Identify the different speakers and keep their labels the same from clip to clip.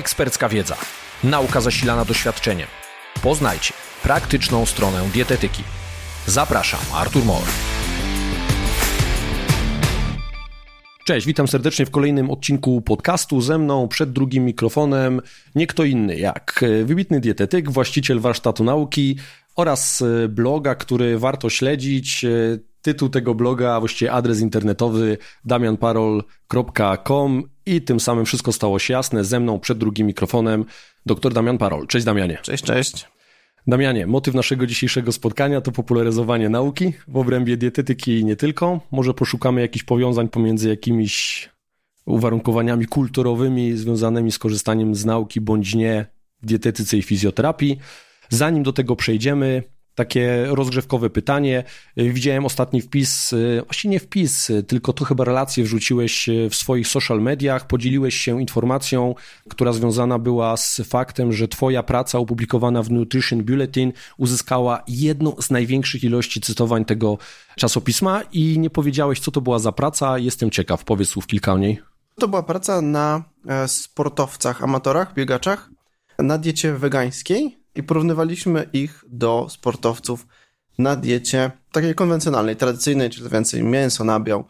Speaker 1: ekspercka wiedza, nauka zasilana doświadczeniem. Poznajcie praktyczną stronę dietetyki. Zapraszam, Artur Mor. Cześć, witam serdecznie w kolejnym odcinku podcastu. Ze mną przed drugim mikrofonem nie kto inny jak wybitny dietetyk, właściciel warsztatu nauki oraz bloga, który warto śledzić. Tytuł tego bloga, a właściwie adres internetowy damianparol.com i tym samym wszystko stało się jasne. Ze mną przed drugim mikrofonem dr Damian Parol. Cześć Damianie.
Speaker 2: Cześć, cześć.
Speaker 1: Damianie, motyw naszego dzisiejszego spotkania to popularyzowanie nauki w obrębie dietetyki i nie tylko. Może poszukamy jakichś powiązań pomiędzy jakimiś uwarunkowaniami kulturowymi związanymi z korzystaniem z nauki bądź nie w dietetyce i fizjoterapii. Zanim do tego przejdziemy, takie rozgrzewkowe pytanie. Widziałem ostatni wpis, właściwie nie wpis, tylko to chyba relację wrzuciłeś w swoich social mediach, podzieliłeś się informacją, która związana była z faktem, że twoja praca opublikowana w Nutrition Bulletin uzyskała jedną z największych ilości cytowań tego czasopisma i nie powiedziałeś, co to była za praca. Jestem ciekaw, powiedz słów kilka o niej.
Speaker 2: To była praca na e, sportowcach, amatorach, biegaczach na diecie wegańskiej i porównywaliśmy ich do sportowców na diecie takiej konwencjonalnej, tradycyjnej, czyli więcej mięso, nabiał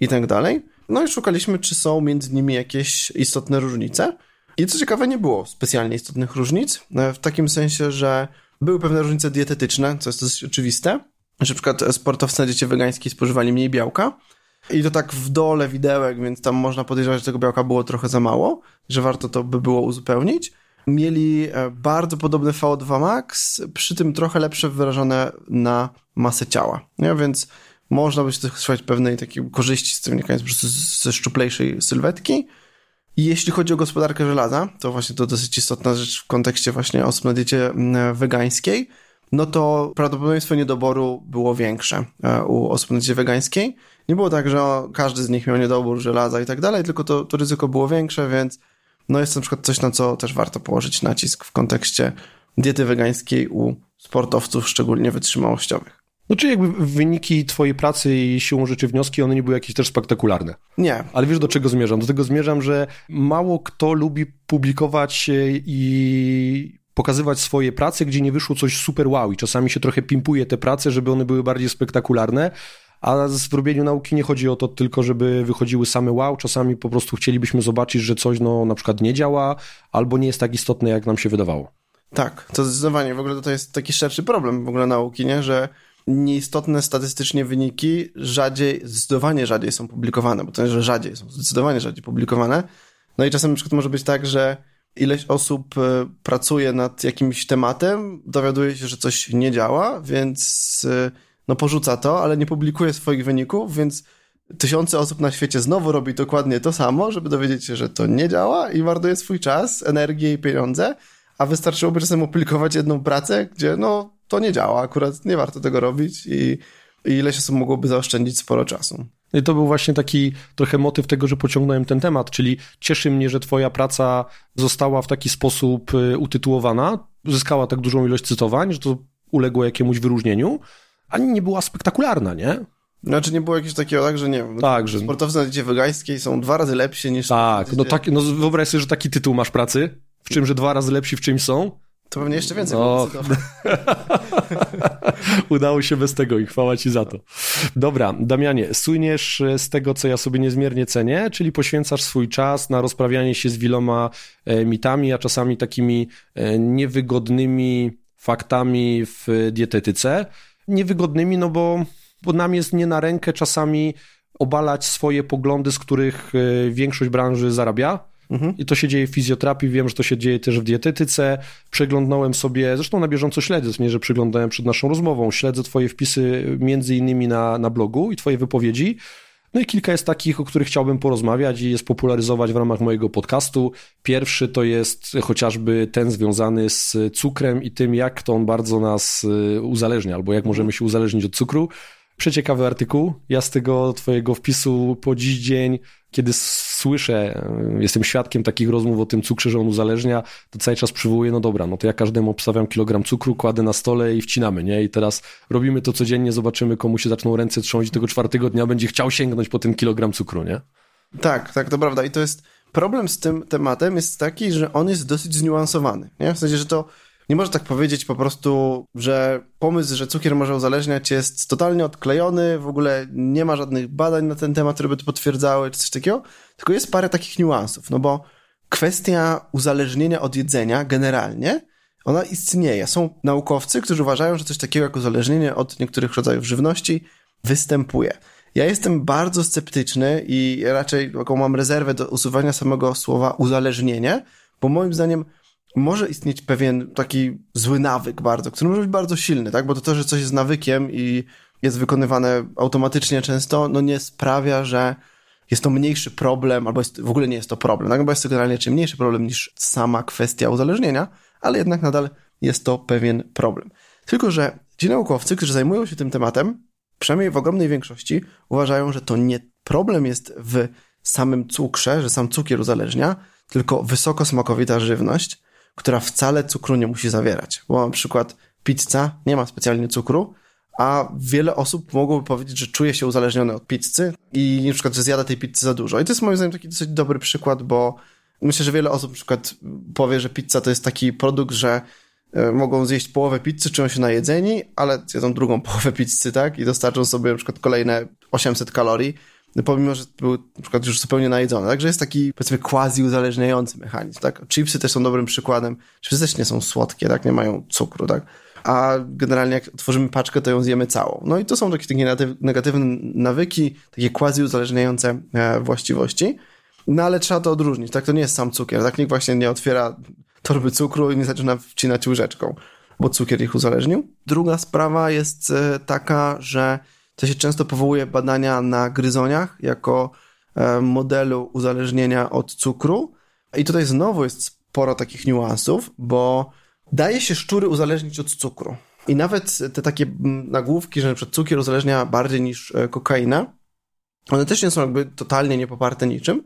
Speaker 2: i tak dalej. No i szukaliśmy, czy są między nimi jakieś istotne różnice. I co ciekawe, nie było specjalnie istotnych różnic, e, w takim sensie, że były pewne różnice dietetyczne, co jest dosyć oczywiste, że na przykład sportowcy na diecie wegańskiej spożywali mniej białka, i to tak w dole widełek, więc tam można podejrzewać, że tego białka było trochę za mało, że warto to by było uzupełnić mieli e, bardzo podobne VO2 max, przy tym trochę lepsze wyrażone na masę ciała. Nie? Więc można by się szukać pewnej takiej korzyści z tym wynikając po prostu ze szczuplejszej sylwetki. I jeśli chodzi o gospodarkę żelaza, to właśnie to dosyć istotna rzecz w kontekście właśnie osób na diecie wegańskiej, no to prawdopodobieństwo niedoboru było większe e, u osób na diecie wegańskiej. Nie było tak, że każdy z nich miał niedobór żelaza i tak dalej, tylko to, to ryzyko było większe, więc no jest to na przykład coś, na co też warto położyć nacisk w kontekście diety wegańskiej u sportowców, szczególnie wytrzymałościowych.
Speaker 1: No czyli jakby wyniki twojej pracy i siłą rzeczy wnioski, one nie były jakieś też spektakularne.
Speaker 2: Nie.
Speaker 1: Ale wiesz do czego zmierzam? Do tego zmierzam, że mało kto lubi publikować i pokazywać swoje prace, gdzie nie wyszło coś super wow i czasami się trochę pimpuje te prace, żeby one były bardziej spektakularne, a w robieniu nauki nie chodzi o to tylko, żeby wychodziły same wow, czasami po prostu chcielibyśmy zobaczyć, że coś no na przykład nie działa, albo nie jest tak istotne, jak nam się wydawało.
Speaker 2: Tak, to zdecydowanie. W ogóle to jest taki szerszy problem w ogóle nauki, nie? że nieistotne statystycznie wyniki rzadziej, zdecydowanie rzadziej są publikowane, bo to nie, że rzadziej, są zdecydowanie rzadziej publikowane. No i czasem na przykład może być tak, że ileś osób e, pracuje nad jakimś tematem, dowiaduje się, że coś nie działa, więc e, no porzuca to, ale nie publikuje swoich wyników, więc tysiące osób na świecie znowu robi dokładnie to samo, żeby dowiedzieć się, że to nie działa i marnuje swój czas, energię i pieniądze, a wystarczyłoby czasem opublikować jedną pracę, gdzie no to nie działa, akurat nie warto tego robić i, i ileś osób mogłoby zaoszczędzić sporo czasu.
Speaker 1: I to był właśnie taki trochę motyw tego, że pociągnąłem ten temat, czyli cieszy mnie, że twoja praca została w taki sposób y, utytułowana, uzyskała tak dużą ilość cytowań, że to uległo jakiemuś wyróżnieniu, ani nie była spektakularna, nie?
Speaker 2: Znaczy nie było jakiegoś takiego, tak, że nie wiem, tak, że... sportowcy na diecie wegańskiej są dwa razy lepsi niż...
Speaker 1: Tak, no, tak, no wyobraź sobie, że taki tytuł masz pracy, w czym, że dwa razy lepsi w czymś są.
Speaker 2: To pewnie jeszcze więcej. No.
Speaker 1: Udało się bez tego i chwała ci za to. Dobra, Damianie, słyniesz z tego, co ja sobie niezmiernie cenię, czyli poświęcasz swój czas na rozprawianie się z wieloma e, mitami, a czasami takimi e, niewygodnymi faktami w dietetyce niewygodnymi, no bo, bo nam jest nie na rękę czasami obalać swoje poglądy, z których e, większość branży zarabia. Mhm. I to się dzieje w fizjoterapii, wiem, że to się dzieje też w dietetyce. Przeglądnąłem sobie, zresztą na bieżąco śledzę, nie, że przeglądałem przed naszą rozmową, śledzę twoje wpisy między innymi na, na blogu i twoje wypowiedzi. No i kilka jest takich, o których chciałbym porozmawiać i je spopularyzować w ramach mojego podcastu. Pierwszy to jest chociażby ten związany z cukrem i tym, jak to on bardzo nas y, uzależnia, albo jak możemy się uzależnić od cukru. Przeciekawy artykuł. Ja z tego twojego wpisu po dziś dzień, kiedy słyszę, y, jestem świadkiem takich rozmów o tym cukrze, że on uzależnia, to cały czas przywołuję, no dobra, no to ja każdemu obstawiam kilogram cukru, kładę na stole i wcinamy, nie? I teraz robimy to codziennie, zobaczymy, komu się zaczną ręce trząść tego czwartego dnia będzie chciał sięgnąć po ten kilogram cukru, nie?
Speaker 2: Tak, tak, to prawda. I to jest problem z tym tematem jest taki, że on jest dosyć zniuansowany. Nie? W sensie, że to nie można tak powiedzieć po prostu, że pomysł, że cukier może uzależniać jest totalnie odklejony, w ogóle nie ma żadnych badań na ten temat, które by to potwierdzały, czy coś takiego, tylko jest parę takich niuansów, no bo kwestia uzależnienia od jedzenia generalnie, ona istnieje. Są naukowcy, którzy uważają, że coś takiego jak uzależnienie od niektórych rodzajów żywności występuje. Ja jestem bardzo sceptyczny i raczej taką mam rezerwę do usuwania samego słowa uzależnienie, bo moim zdaniem może istnieć pewien taki zły nawyk bardzo, który może być bardzo silny, tak? Bo to to, że coś jest nawykiem i jest wykonywane automatycznie często, no nie sprawia, że jest to mniejszy problem, albo jest, w ogóle nie jest to problem, tak? bo jest to generalnie czym mniejszy problem niż sama kwestia uzależnienia, ale jednak nadal jest to pewien problem. Tylko, że ci naukowcy, którzy zajmują się tym tematem, przynajmniej w ogromnej większości, uważają, że to nie problem jest w samym cukrze, że sam cukier uzależnia, tylko wysoko smakowita żywność, która wcale cukru nie musi zawierać. Bo na przykład pizza nie ma specjalnie cukru, a wiele osób mogłoby powiedzieć, że czuje się uzależnione od pizzy i na przykład, że zjada tej pizzy za dużo. I to jest moim zdaniem taki dosyć dobry przykład, bo myślę, że wiele osób na przykład powie, że pizza to jest taki produkt, że e, mogą zjeść połowę pizzy, czują się najedzeni, ale zjedzą drugą połowę pizzy, tak? I dostarczą sobie na przykład kolejne 800 kalorii, pomimo, że był na przykład już zupełnie najedzony. Także jest taki, powiedzmy, quasi uzależniający mechanizm, tak? Chipsy też są dobrym przykładem. Chipsy też nie są słodkie, tak? Nie mają cukru, tak? a generalnie jak tworzymy paczkę, to ją zjemy całą. No i to są takie, takie negatywne nawyki, takie quasi uzależniające e, właściwości. No ale trzeba to odróżnić, tak? To nie jest sam cukier, tak? Nikt właśnie nie otwiera torby cukru i nie zaczyna wcinać łyżeczką, bo cukier ich uzależnił. Druga sprawa jest e, taka, że to się często powołuje badania na gryzoniach jako e, modelu uzależnienia od cukru. I tutaj znowu jest sporo takich niuansów, bo daje się szczury uzależnić od cukru. I nawet te takie nagłówki, że np. cukier uzależnia bardziej niż e, kokaina, one też nie są jakby totalnie niepoparte niczym,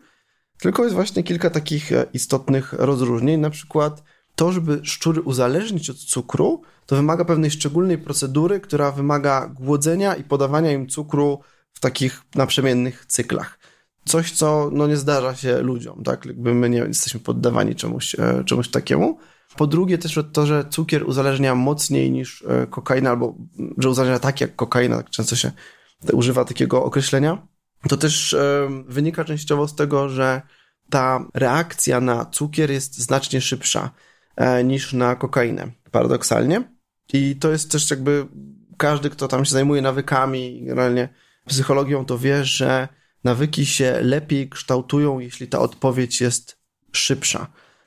Speaker 2: tylko jest właśnie kilka takich e, istotnych rozróżnień. Na przykład to, żeby szczury uzależnić od cukru, to wymaga pewnej szczególnej procedury, która wymaga głodzenia i podawania im cukru w takich naprzemiennych cyklach. Coś, co no, nie zdarza się ludziom, tak? Jakby my nie jesteśmy poddawani czemuś, e, czemuś takiemu. Po drugie też to, że cukier uzależnia mocniej niż e, kokaina, albo że uzależnia tak jak kokaina, tak często się używa takiego określenia. To też e, wynika częściowo z tego, że ta reakcja na cukier jest znacznie szybsza niż na kokainę, paradoksalnie. I to jest też jakby każdy, kto tam się zajmuje nawykami, generalnie psychologią, to wie, że nawyki się lepiej kształtują, jeśli ta odpowiedź jest szybsza.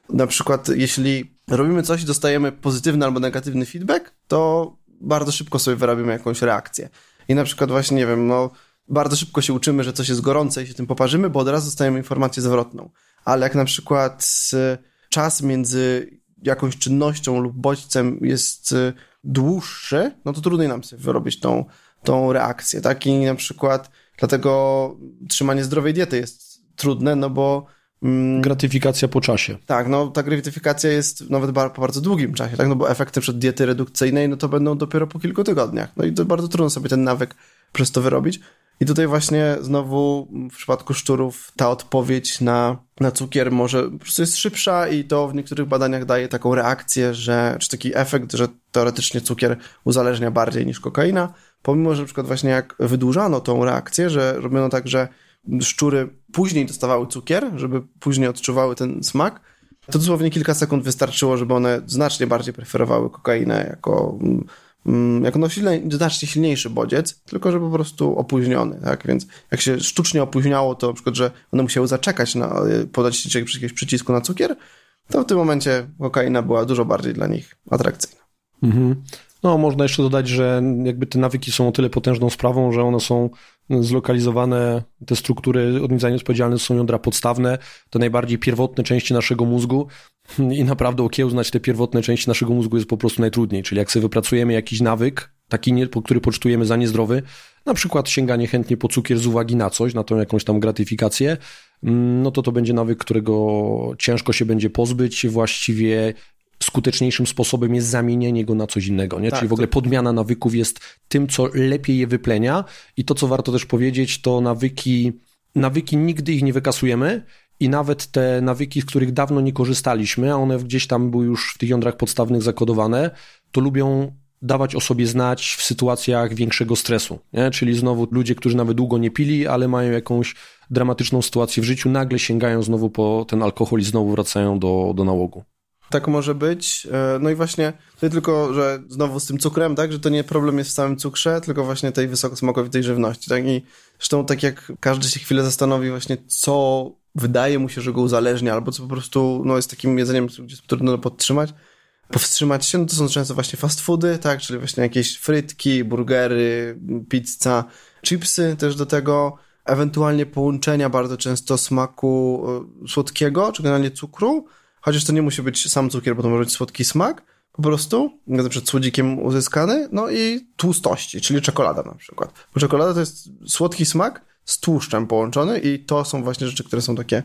Speaker 2: Na przykład, jeśli robimy coś i dostajemy pozytywny albo negatywny feedback, to bardzo szybko sobie wyrabimy jakąś reakcję. I na przykład właśnie, nie wiem, no bardzo szybko się uczymy, że coś jest gorące i się tym poparzymy, bo od razu dostajemy informację zwrotną. Ale jak na przykład czas między jakąś czynnością lub bodźcem jest y, dłuższy, no to trudniej nam sobie wyrobić tą, tą reakcję, tak? I na przykład dlatego trzymanie zdrowej diety jest trudne, no bo
Speaker 1: Mm. Gratyfikacja po czasie.
Speaker 2: Tak, no ta gratyfikacja jest nawet po bardzo długim czasie, tak? No bo efekty przed diety redukcyjnej, no to będą dopiero po kilku tygodniach. No i to bardzo trudno sobie ten nawyk przez to wyrobić. I tutaj właśnie znowu w przypadku szczurów ta odpowiedź na, na cukier może po prostu jest szybsza i to w niektórych badaniach daje taką reakcję, że, czy taki efekt, że teoretycznie cukier uzależnia bardziej niż kokaina, pomimo, że na przykład właśnie jak wydłużano tą reakcję, że robiono tak, że szczury później dostawały cukier, żeby później odczuwały ten smak, to dosłownie kilka sekund wystarczyło, żeby one znacznie bardziej preferowały kokainę jako, mm, jako no silne, znacznie silniejszy bodziec, tylko że po prostu opóźniony, tak? Więc jak się sztucznie opóźniało, to na przykład, że one musiały zaczekać na podać jakiegoś przycisku na cukier, to w tym momencie kokaina była dużo bardziej dla nich atrakcyjna.
Speaker 1: Mhm. No, można jeszcze dodać, że jakby te nawyki są o tyle potężną sprawą, że one są zlokalizowane, te struktury nich odpowiedzialne są jądra podstawne, te najbardziej pierwotne części naszego mózgu. I naprawdę okiełznać te pierwotne części naszego mózgu jest po prostu najtrudniej, czyli jak sobie wypracujemy jakiś nawyk, taki, który pocztujemy za niezdrowy, na przykład sięganie chętnie po cukier z uwagi na coś, na tą jakąś tam gratyfikację, mm, no to to będzie nawyk, którego ciężko się będzie pozbyć, właściwie skuteczniejszym sposobem jest zamienienie go na coś innego, nie? Tak, Czyli w ogóle podmiana nawyków jest tym, co lepiej je wyplenia i to, co warto też powiedzieć, to nawyki, nawyki nigdy ich nie wykasujemy i nawet te nawyki, z których dawno nie korzystaliśmy, a one gdzieś tam były już w tych jądrach podstawnych zakodowane, to lubią dawać o sobie znać w sytuacjach większego stresu. Nie? Czyli znowu ludzie, którzy nawet długo nie pili, ale mają jakąś dramatyczną sytuację w życiu, nagle sięgają znowu po ten alkohol i znowu wracają do, do nałogu.
Speaker 2: Tak może być. E, no i właśnie, tylko, że znowu z tym cukrem, tak, że to nie problem jest w samym cukrze, tylko właśnie tej wysokosmakowitej żywności, tak, i zresztą tak jak każdy się chwilę zastanowi właśnie, co wydaje mu się, że go uzależnia, albo co po prostu, no jest takim jedzeniem, jest trudno podtrzymać, powstrzymać się, no to są często właśnie fast foody, tak, czyli właśnie jakieś frytki, burgery, pizza, chipsy też do tego, ewentualnie połączenia bardzo często smaku e, słodkiego, czy generalnie cukru, chociaż to nie musi być sam cukier, bo to może być słodki smak, po prostu, na przykład słodzikiem uzyskany, no i tłustości, czyli czekolada na przykład. Bo czekolada to jest słodki smak z tłuszczem połączony i to są właśnie rzeczy, które są takie,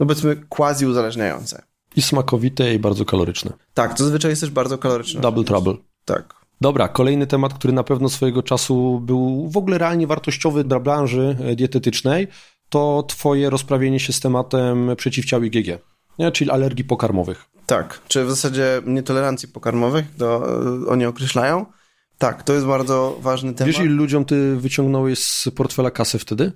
Speaker 2: no powiedzmy, quasi uzależniające.
Speaker 1: I smakowite i bardzo kaloryczne.
Speaker 2: Tak, to zazwyczaj jest też bardzo kaloryczne.
Speaker 1: Double trouble.
Speaker 2: Tak.
Speaker 1: Dobra, kolejny temat, który na pewno swojego czasu był w ogóle realnie wartościowy dla branży e, dietetycznej, to twoje rozprawienie się z tematem przeciwciał IgG, nie? czyli alergii pokarmowych.
Speaker 2: Tak, czy w zasadzie nietolerancji pokarmowych, to e, oni określają. Tak, to jest bardzo ważny temat.
Speaker 1: Wiesz, ilu ludziom ty wyciągnąłeś z portfela kasy wtedy?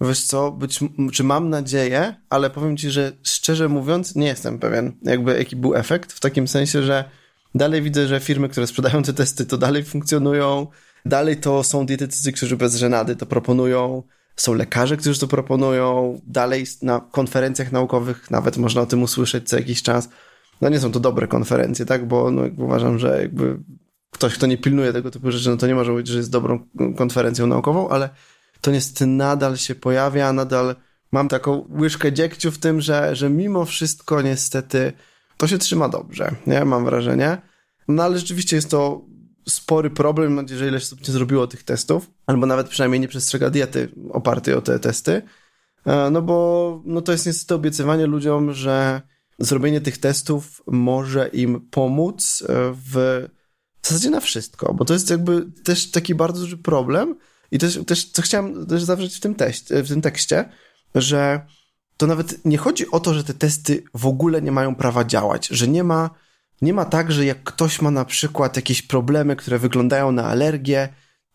Speaker 2: Wiesz co, być, czy mam nadzieję, ale powiem ci, że szczerze mówiąc nie jestem pewien, jakby jaki był efekt, w takim sensie, że dalej widzę, że firmy, które sprzedają te testy, to dalej funkcjonują, dalej to są dietetycy, którzy bez żenady to proponują, są lekarze, którzy to proponują, dalej na konferencjach naukowych nawet można o tym usłyszeć co jakiś czas. No nie są to dobre konferencje, tak, bo no, uważam, że jakby ktoś, kto nie pilnuje tego typu rzeczy, no to nie może mówić, że jest dobrą konferencją naukową, ale to niestety nadal się pojawia, nadal mam taką łyżkę dziegciu w tym, że, że mimo wszystko niestety to się trzyma dobrze, nie? Mam wrażenie. No ale rzeczywiście jest to spory problem, mam nadzieję, że osób nie zrobiło tych testów, albo nawet przynajmniej nie przestrzega diety opartej o te testy, e, no bo no to jest niestety obiecywanie ludziom, że zrobienie tych testów może im pomóc e, w, w zasadzie na wszystko, bo to jest jakby też taki bardzo duży problem, i też, też co chciałem też zawrzeć w tym, teście, w tym tekście, że to nawet nie chodzi o to, że te testy w ogóle nie mają prawa działać, że nie ma, nie ma tak, że jak ktoś ma na przykład jakieś problemy, które wyglądają na alergię,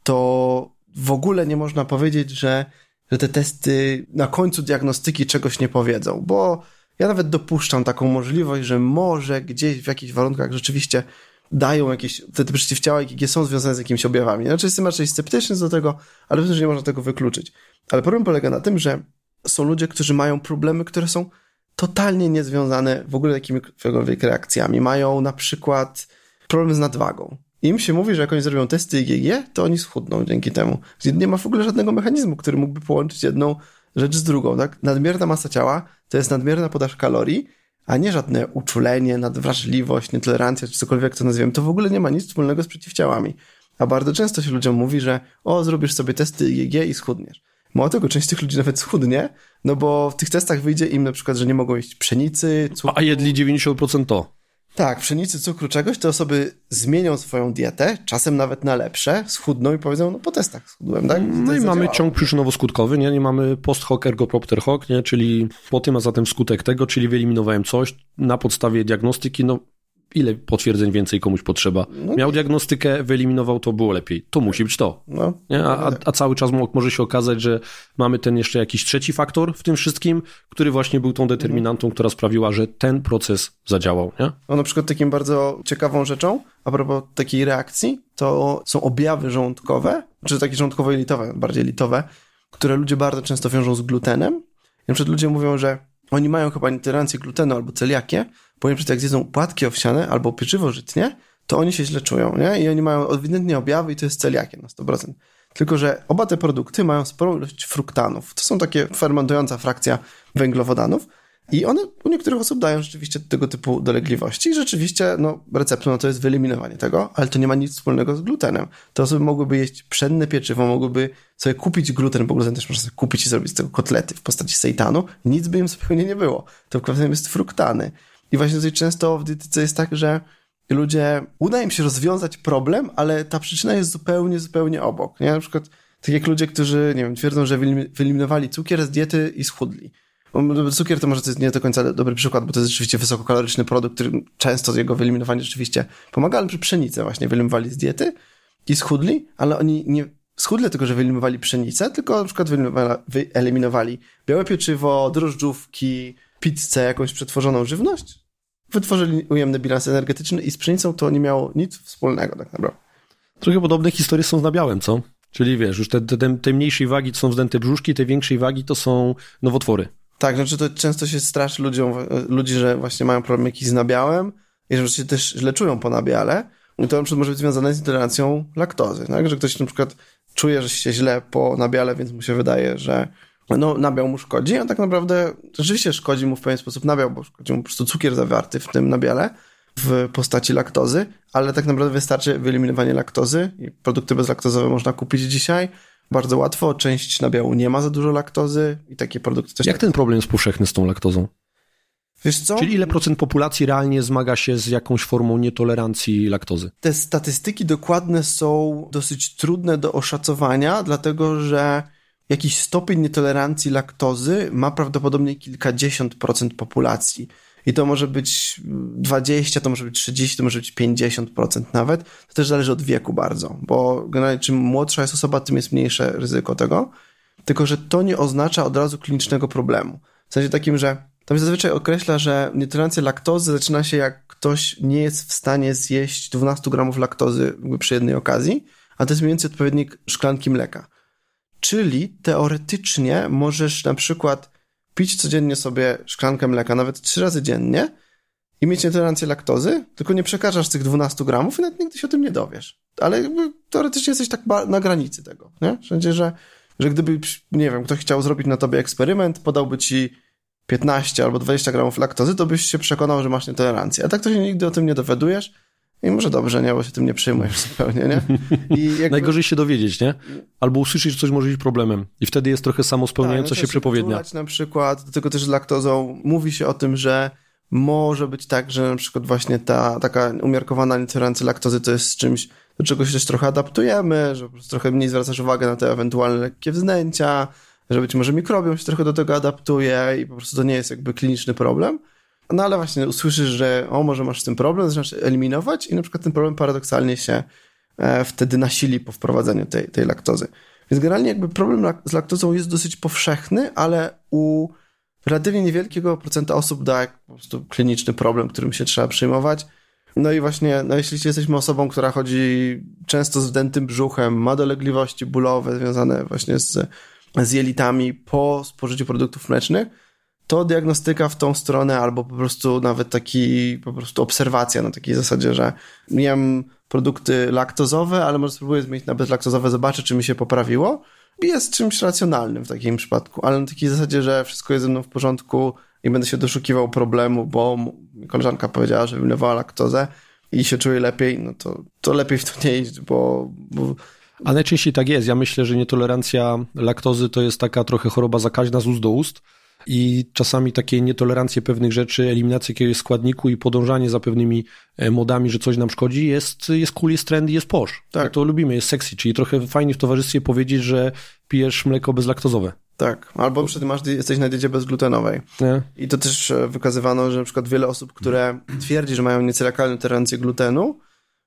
Speaker 2: to w ogóle nie można powiedzieć, że, że te testy na końcu diagnostyki czegoś nie powiedzą, bo ja nawet dopuszczam taką możliwość, że może gdzieś w jakichś warunkach rzeczywiście dają jakieś, te, te przeciwciała IgG są związane z jakimiś objawami. Znaczy jestem raczej sceptyczny do tego, ale myślę, że nie można tego wykluczyć. Ale problem polega na tym, że są ludzie, którzy mają problemy, które są totalnie niezwiązane w ogóle jakimikolwiek reakcjami. Mają na przykład problem z nadwagą. Im się mówi, że jak oni zrobią testy IgG, to oni schudną dzięki temu. Nie ma w ogóle żadnego mechanizmu, który mógłby połączyć jedną rzecz z drugą. Tak? Nadmierna masa ciała to jest nadmierna podaż kalorii, a nie żadne uczulenie, nadwrażliwość, nietolerancja, czy cokolwiek to nazwiemy, to w ogóle nie ma nic wspólnego z przeciwciałami. A bardzo często się ludziom mówi, że o, zrobisz sobie testy IgG i schudniesz. Mało tego, część tych ludzi nawet schudnie, no bo w tych testach wyjdzie im na przykład, że nie mogą jeść pszenicy,
Speaker 1: cukru. A jedli 90% to.
Speaker 2: Tak, pszenicy, cukru, czegoś, te osoby zmienią swoją dietę, czasem nawet na lepsze, schudną i powiedzą, no po testach schudłem, tak?
Speaker 1: No i mamy ciąg przyczynowo-skutkowy, nie? nie mamy post hoc ergo propter hoc, nie? czyli po tym, a zatem skutek tego, czyli wyeliminowałem coś na podstawie diagnostyki, no ile potwierdzeń więcej komuś potrzeba. No Miał diagnostykę, wyeliminował, to było lepiej. To musi być to. No. A, a, a, cały czas może się okazać, że mamy ten jeszcze jakiś trzeci faktor w tym wszystkim, który właśnie był tą determinantą, która sprawiła, że ten proces zadziałał. Nie?
Speaker 2: No, na przykład takim bardzo ciekawą rzeczą, a propos takiej reakcji, to są objawy żołądkowe, czy takie żołądkowo-elitowe, bardziej elitowe, które ludzie bardzo często wiążą z glutenem. Na przykład ludzie mówią, że oni mają chyba intolerancję glutenu albo celiakię, ponieważ jak zjedzą płatki owsiane albo pieczywo żytnie, to oni się źle czują, nie? I oni mają ewidentnie objawy i to jest celiakie na 100%. Tylko, że oba te produkty mają sporą ilość fruktanów. To są takie fermentująca frakcja węglowodanów, i one u niektórych osób dają rzeczywiście tego typu dolegliwości. I rzeczywiście, no, receptą to jest wyeliminowanie tego, ale to nie ma nic wspólnego z glutenem. Te osoby mogłyby jeść pszenne pieczywo, mogłyby sobie kupić gluten, bo gluten też można sobie kupić i zrobić z tego kotlety w postaci sejtanu. Nic by im zupełnie nie było. To w jest fruktany. I właśnie tutaj często w dietyce jest tak, że ludzie, uda im się rozwiązać problem, ale ta przyczyna jest zupełnie, zupełnie obok. Nie? Na przykład tak jak ludzie, którzy, nie wiem, twierdzą, że wyeliminowali cukier z diety i schudli Cukier to może to jest nie do końca dobry przykład, bo to jest rzeczywiście wysokokaloryczny produkt, który często jego wyeliminowanie rzeczywiście pomaga, ale przy pszenicę właśnie wyeliminowali z diety i schudli, ale oni nie schudli tylko, że wyeliminowali pszenicę, tylko na przykład wyeliminowali białe pieczywo, drożdżówki, pizzę, jakąś przetworzoną żywność, wytworzyli ujemny bilans energetyczny i z pszenicą to nie miało nic wspólnego tak naprawdę.
Speaker 1: Trochę podobne historie są z nabiałem, co? Czyli wiesz, już te, te, te mniejszej wagi to są wzdęte brzuszki, te większej wagi to są nowotwory.
Speaker 2: Tak, znaczy to często się straszy ludziom, ludzi, że właśnie mają problem jakiś z nabiałem i że się też źle czują po nabiale. I to na przykład może być związane z intolerancją laktozy, tak? Że ktoś na przykład czuje, że się źle po nabiale, więc mu się wydaje, że no, nabiał mu szkodzi, a tak naprawdę rzeczywiście szkodzi mu w pewien sposób nabiał, bo szkodzi mu po prostu cukier zawarty w tym nabiale w postaci laktozy, ale tak naprawdę wystarczy wyeliminowanie laktozy i produkty bezlaktozowe można kupić dzisiaj bardzo łatwo. Część nabiału nie ma za dużo laktozy i takie produkty też.
Speaker 1: Jak tak... ten problem jest powszechny z tą laktozą?
Speaker 2: Wiesz co?
Speaker 1: Czyli ile procent populacji realnie zmaga się z jakąś formą nietolerancji laktozy?
Speaker 2: Te statystyki dokładne są dosyć trudne do oszacowania, dlatego że jakiś stopień nietolerancji laktozy ma prawdopodobnie kilkadziesiąt procent populacji. I to może być 20, to może być 30, to może być 50% nawet. To też zależy od wieku bardzo, bo generalnie czym młodsza jest osoba, tym jest mniejsze ryzyko tego. Tylko, że to nie oznacza od razu klinicznego problemu. W sensie takim, że tam się zazwyczaj określa, że nietolerancja laktozy zaczyna się jak ktoś nie jest w stanie zjeść 12 gramów laktozy przy jednej okazji, a to jest mniej więcej odpowiednik szklanki mleka. Czyli teoretycznie możesz na przykład pić codziennie sobie szklankę mleka, nawet trzy razy dziennie i mieć nietolerancję laktozy, tylko nie przekażasz tych 12 gramów i nawet nigdy się o tym nie dowiesz. Ale jakby teoretycznie jesteś tak na granicy tego, nie? Wszędzie, że, że gdyby, nie wiem, ktoś chciał zrobić na tobie eksperyment, podałby ci 15 albo 20 gramów laktozy, to byś się przekonał, że masz nietolerancję. A tak to się nigdy o tym nie dowiadujesz, i może dobrze, nie, bo się tym nie przejmujesz zupełnie, nie?
Speaker 1: Jakby... Najgorzej się dowiedzieć, nie? Albo usłyszeć, że coś może być problemem. I wtedy jest trochę samospełniająca tak, no się przepowiednia.
Speaker 2: na przykład, do tego też z laktozą mówi się o tym, że może być tak, że na przykład właśnie ta taka umiarkowana nietolerancja laktozy to jest czymś, do czego się też trochę adaptujemy, że po prostu trochę mniej zwracasz uwagę na te ewentualne lekkie wzdęcia, że być może mikrobiom się trochę do tego adaptuje i po prostu to nie jest jakby kliniczny problem. No ale właśnie usłyszysz, że o, może masz z tym problem, zaczynasz eliminować i na przykład ten problem paradoksalnie się e, wtedy nasili po wprowadzeniu tej, tej laktozy. Więc generalnie jakby problem z laktozą jest dosyć powszechny, ale u relatywnie niewielkiego procenta osób da po prostu kliniczny problem, którym się trzeba przyjmować. No i właśnie, no jeśli jesteśmy osobą, która chodzi często z wdętym brzuchem, ma dolegliwości bólowe związane właśnie z, z jelitami po spożyciu produktów mlecznych, to diagnostyka w tą stronę, albo po prostu nawet taki, po prostu obserwacja na takiej zasadzie, że jem produkty laktozowe, ale może spróbuję zmienić na bezlaktozowe, zobaczę, czy mi się poprawiło. Jest czymś racjonalnym w takim przypadku, ale na takiej zasadzie, że wszystko jest ze mną w porządku i będę się doszukiwał problemu, bo koleżanka powiedziała, że wyliewała laktozę i się czuje lepiej, no to, to lepiej w to nie iść, bo, bo
Speaker 1: a najczęściej tak jest. Ja myślę, że nietolerancja laktozy to jest taka trochę choroba zakaźna z ust do ust i czasami takie nietolerancje pewnych rzeczy, eliminacja jakiegoś składniku i podążanie za pewnymi e, modami, że coś nam szkodzi, jest, jest cool, jest trend jest posz. Tak. To lubimy, jest sexy, czyli trochę fajnie w towarzystwie powiedzieć, że pijesz mleko bezlaktozowe.
Speaker 2: Tak, albo przed masz, jesteś na diecie bezglutenowej. Nie? I to też e, wykazywano, że na przykład wiele osób, które twierdzi, że mają niecelakalną tolerancję glutenu,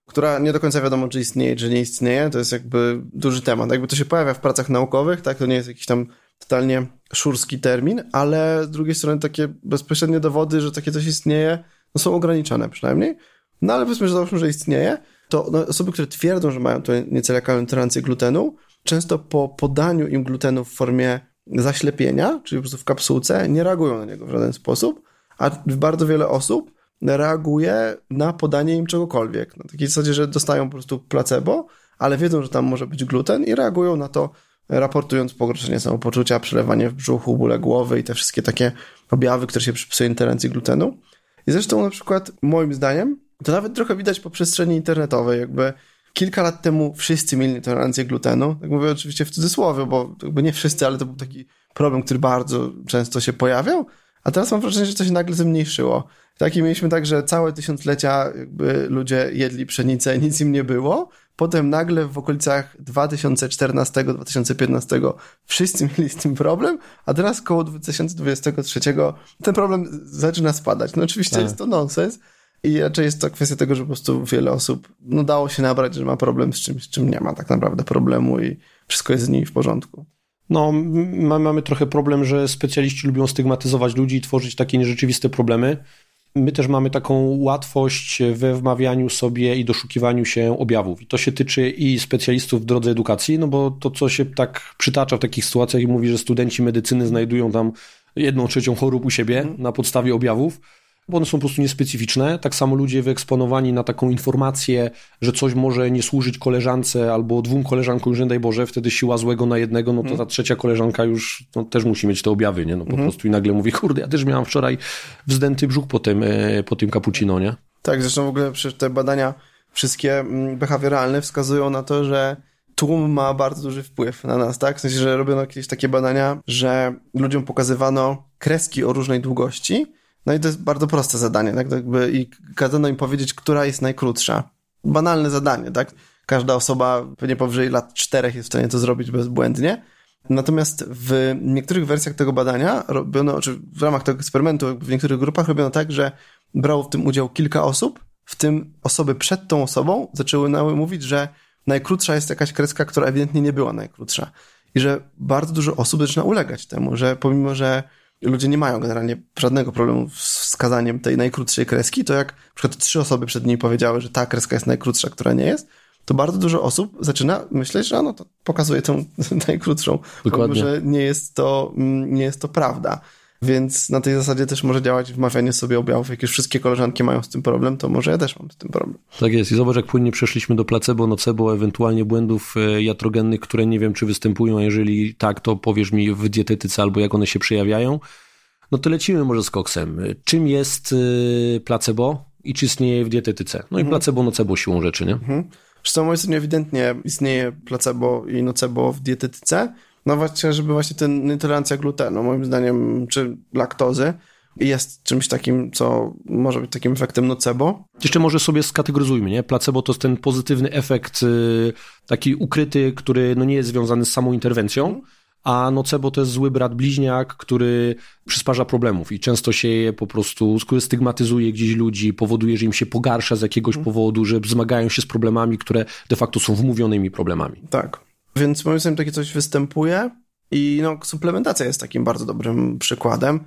Speaker 2: która nie do końca wiadomo, czy istnieje, czy nie istnieje, to jest jakby duży temat. Jakby to się pojawia w pracach naukowych, tak, to nie jest jakiś tam totalnie szurski termin, ale z drugiej strony takie bezpośrednie dowody, że takie coś istnieje, no są ograniczone przynajmniej. No ale powiedzmy, że załóżmy, że istnieje, to no, osoby, które twierdzą, że mają to niecelekalną tolerancję glutenu, często po podaniu im glutenu w formie zaślepienia, czyli po prostu w kapsułce, nie reagują na niego w żaden sposób, a bardzo wiele osób reaguje na podanie im czegokolwiek. Na takiej zasadzie, że dostają po prostu placebo, ale wiedzą, że tam może być gluten i reagują na to raportując pogorszenie samopoczucia, przelewanie w brzuchu, bóle głowy i te wszystkie takie objawy, które się przypisuje intoleracji glutenu. I zresztą na przykład moim zdaniem to nawet trochę widać po przestrzeni internetowej, jakby kilka lat temu wszyscy mieli tolerancję glutenu. Tak mówię oczywiście w cudzysłowie, bo jakby nie wszyscy, ale to był taki problem, który bardzo często się pojawiał. A teraz mam wrażenie, że to się nagle zmniejszyło. Tak i mieliśmy tak, że całe tysiąclecia jakby ludzie jedli pszenicę, nic im nie było. Potem nagle w okolicach 2014-2015 wszyscy mieli z tym problem, a teraz koło 2023 ten problem zaczyna spadać. No oczywiście tak. jest to nonsens i raczej jest to kwestia tego, że po prostu wiele osób no, dało się nabrać, że ma problem z czymś, z czym nie ma tak naprawdę problemu i wszystko jest z nimi w porządku.
Speaker 1: No, mamy trochę problem, że specjaliści lubią stygmatyzować ludzi i tworzyć takie nierzeczywiste problemy. My też mamy taką łatwość we wmawianiu sobie i doszukiwaniu się objawów. I to się tyczy i specjalistów w drodze edukacji, no bo to, co się tak przytacza w takich sytuacjach i mówi, że studenci medycyny znajdują tam jedną trzecią chorób u siebie mhm. na podstawie objawów, bo one są po prostu niespecyficzne. Tak samo ludzie wyeksponowani na taką informację, że coś może nie służyć koleżance albo dwóm koleżankom, już nie daj Boże, wtedy siła złego na jednego, no to mhm. ta trzecia koleżanka już no, też musi mieć te objawy, nie? No po mhm. prostu i nagle mówi, kurde, ja też miałam wczoraj wzdęty brzuch po tym, e, po tym cappuccino, nie?
Speaker 2: Tak, zresztą w ogóle te badania wszystkie mm, behawioralne wskazują na to, że tłum ma bardzo duży wpływ na nas, tak? W sensie, że robiono jakieś takie badania, że ludziom pokazywano kreski o różnej długości no i to jest bardzo proste zadanie, tak? Jakby I kazano im powiedzieć, która jest najkrótsza. Banalne zadanie, tak? Każda osoba pewnie powyżej lat czterech jest w stanie to zrobić bezbłędnie. Natomiast w niektórych wersjach tego badania robiono, czy w ramach tego eksperymentu w niektórych grupach robiono tak, że brało w tym udział kilka osób, w tym osoby przed tą osobą zaczęły mówić, że najkrótsza jest jakaś kreska, która ewidentnie nie była najkrótsza. I że bardzo dużo osób zaczyna ulegać temu, że pomimo, że ludzie nie mają generalnie żadnego problemu z wskazaniem tej najkrótszej kreski, to jak na przykład trzy osoby przed niej powiedziały, że ta kreska jest najkrótsza, która nie jest, to bardzo dużo osób zaczyna myśleć, że no to pokazuje tą najkrótszą, Dokładnie. że nie jest to, mm, nie jest to prawda. Więc na tej zasadzie też może działać wmawianie sobie objawów. Jak już wszystkie koleżanki mają z tym problem, to może ja też mam z tym problem.
Speaker 1: Tak jest. I zobacz, jak płynnie przeszliśmy do placebo, nocebo, ewentualnie błędów e, jatrogennych, które nie wiem, czy występują, a jeżeli tak, to powiesz mi w dietetyce albo jak one się przejawiają. No to lecimy może z koksem. Czym jest e, placebo i czy istnieje w dietetyce? No i mhm. placebo, nocebo siłą rzeczy, nie? Mhm.
Speaker 2: Zresztą moim zdaniem ewidentnie istnieje placebo i nocebo w dietetyce. No właśnie, żeby właśnie ten nietolerancja glutenu, moim zdaniem, czy laktozy, jest czymś takim, co może być takim efektem nocebo.
Speaker 1: Jeszcze może sobie skategoryzujmy, nie? Placebo to jest ten pozytywny efekt y, taki ukryty, który no nie jest związany z samą interwencją, a nocebo to jest zły brat bliźniak, który przysparza problemów i często się je po prostu, stygmatyzuje gdzieś ludzi, powoduje, że im się pogarsza z jakiegoś powodu, że zmagają się z problemami, które de facto są wmówionymi problemami.
Speaker 2: Tak. Więc moim zdaniem takie coś występuje i no, suplementacja jest takim bardzo dobrym przykładem.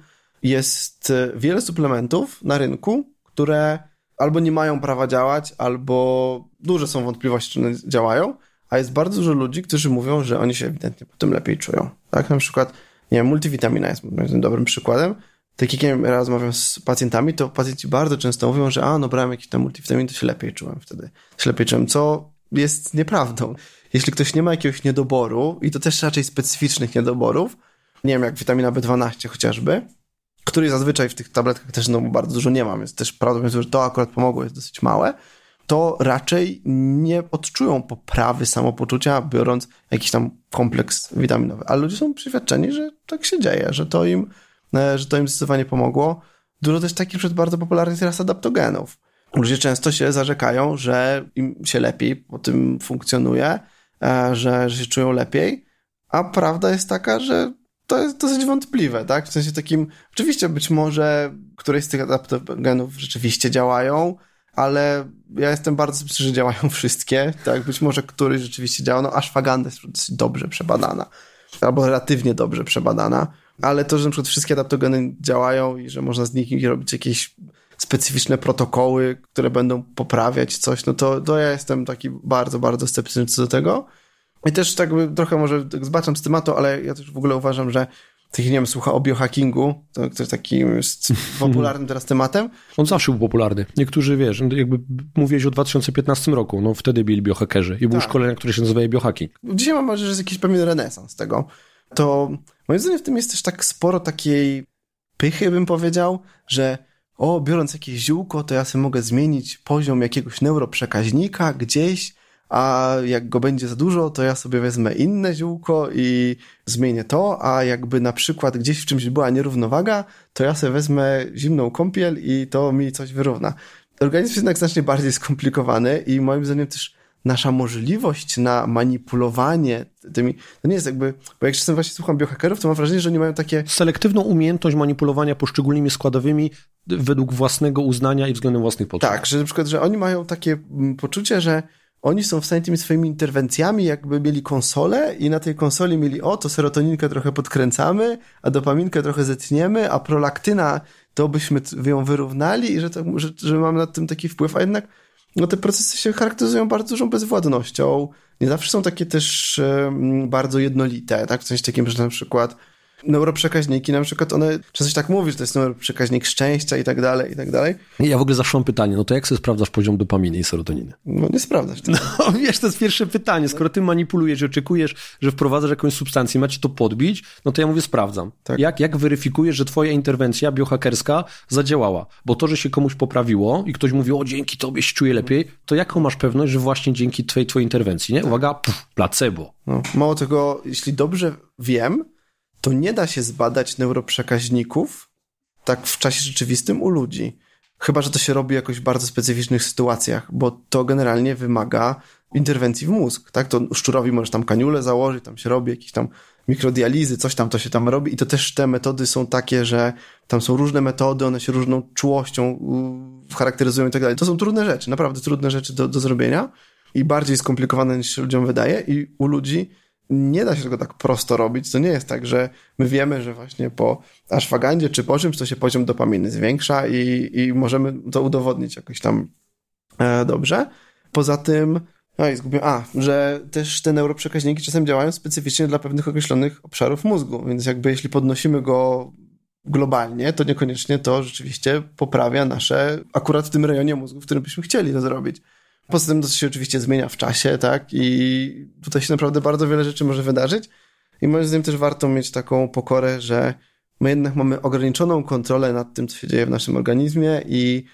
Speaker 2: Jest e, wiele suplementów na rynku, które albo nie mają prawa działać, albo duże są wątpliwości, czy one działają, a jest bardzo dużo ludzi, którzy mówią, że oni się ewidentnie po tym lepiej czują. Tak, na przykład, nie wiem, multivitamina jest dobrym przykładem. Tak jak ja rozmawiam z pacjentami, to pacjenci bardzo często mówią, że a, no brałem jakiś tam multivitamin, to się lepiej czułem wtedy. Się lepiej czułem, co jest nieprawdą jeśli ktoś nie ma jakiegoś niedoboru, i to też raczej specyficznych niedoborów, nie wiem, jak witamina B12 chociażby, której zazwyczaj w tych tabletkach też no, bardzo dużo nie mam, więc też prawdopodobnie, że to akurat pomogło, jest dosyć małe, to raczej nie odczują poprawy samopoczucia, biorąc jakiś tam kompleks witaminowy. Ale ludzie są przeświadczeni, że tak się dzieje, że to im, e, że to im zdecydowanie pomogło. Dużo też takich przed bardzo popularnych teraz adaptogenów. Ludzie często się zarzekają, że im się lepiej po tym funkcjonuje, że, że się czują lepiej, a prawda jest taka, że to jest dosyć wątpliwe, tak? W sensie takim, oczywiście być może któreś z tych adaptogenów rzeczywiście działają, ale ja jestem bardzo skeptyczny, że działają wszystkie, tak? Być może któryś rzeczywiście działa, no ashwagandha jest dosyć dobrze przebadana, albo relatywnie dobrze przebadana, ale to, że na przykład wszystkie adaptogeny działają i że można z nich robić jakieś specyficzne protokoły, które będą poprawiać coś, no to, to ja jestem taki bardzo, bardzo sceptyczny co do tego. I też tak trochę może zbaczam z tematu, ale ja też w ogóle uważam, że tych, nie wiem, słucha o biohackingu, to, to jest takim jest popularnym teraz tematem.
Speaker 1: On zawsze był popularny. Niektórzy, wiesz, jakby mówiłeś o 2015 roku, no wtedy byli biohackerzy i były tak. szkolenia, które się nazywały biohacking.
Speaker 2: Dzisiaj mam wrażenie, że jest jakiś pewien renesans tego. To moim zdaniem w tym jest też tak sporo takiej pychy, bym powiedział, że o, biorąc jakieś ziółko, to ja sobie mogę zmienić poziom jakiegoś neuroprzekaźnika gdzieś, a jak go będzie za dużo, to ja sobie wezmę inne ziółko i zmienię to, a jakby na przykład gdzieś w czymś była nierównowaga, to ja sobie wezmę zimną kąpiel i to mi coś wyrówna. Organizm jest jednak znacznie bardziej skomplikowany i moim zdaniem też nasza możliwość na manipulowanie tymi, to nie jest jakby, bo jak czasem właśnie słucham biohackerów, to mam wrażenie, że oni mają takie...
Speaker 1: Selektywną umiejętność manipulowania poszczególnymi składowymi według własnego uznania i względem własnych potrzeb.
Speaker 2: Tak, że na przykład, że oni mają takie mm, poczucie, że oni są w stanie tymi swoimi interwencjami, jakby mieli konsolę i na tej konsoli mieli, o, to serotoninkę trochę podkręcamy, a dopaminkę trochę zetniemy, a prolaktyna to byśmy ją wyrównali i że, to, że, że mam nad tym taki wpływ, a jednak no te procesy się charakteryzują bardzo dużą bezwładnością. Nie zawsze są takie też bardzo jednolite, tak? W sensie takim, że na przykład neuroprzekaźniki, na przykład one, często się tak mówi, że to jest neuroprzekaźnik szczęścia i tak dalej, i tak dalej.
Speaker 1: Ja w ogóle zawsze mam pytanie, no to jak sobie sprawdzasz poziom dopaminy i serotoniny?
Speaker 2: No nie sprawdzasz.
Speaker 1: Tego. No wiesz, to jest pierwsze pytanie. Skoro ty manipulujesz, oczekujesz, że wprowadzasz jakąś substancję, macie to podbić, no to ja mówię, sprawdzam. Tak. Jak, jak weryfikujesz, że twoja interwencja biohakerska zadziałała? Bo to, że się komuś poprawiło i ktoś mówi, o dzięki tobie się czuje lepiej, to jaką masz pewność, że właśnie dzięki twojej, twojej interwencji, nie? Uwaga, puf, placebo.
Speaker 2: No, mało tego, jeśli dobrze wiem, to nie da się zbadać neuroprzekaźników tak w czasie rzeczywistym u ludzi. Chyba, że to się robi jakoś w bardzo specyficznych sytuacjach, bo to generalnie wymaga interwencji w mózg, tak? To szczurowi możesz tam kaniulę założyć, tam się robi jakieś tam mikrodializy, coś tam to się tam robi i to też te metody są takie, że tam są różne metody, one się różną czułością charakteryzują i tak dalej. To są trudne rzeczy, naprawdę trudne rzeczy do, do zrobienia i bardziej skomplikowane niż się ludziom wydaje i u ludzi nie da się tego tak prosto robić. To nie jest tak, że my wiemy, że właśnie po ashwagandzie czy po czymś to się poziom dopaminy zwiększa i, i możemy to udowodnić jakoś tam e, dobrze. Poza tym, no i zgubię, a, że też te neuroprzekaźniki czasem działają specyficznie dla pewnych określonych obszarów mózgu, więc jakby jeśli podnosimy go globalnie, to niekoniecznie to rzeczywiście poprawia nasze, akurat w tym rejonie mózgu, w którym byśmy chcieli to zrobić. Poza tym to się oczywiście zmienia w czasie, tak? I tutaj się naprawdę bardzo wiele rzeczy może wydarzyć. I moim zdaniem też warto mieć taką pokorę, że my jednak mamy ograniczoną kontrolę nad tym, co się dzieje w naszym organizmie i,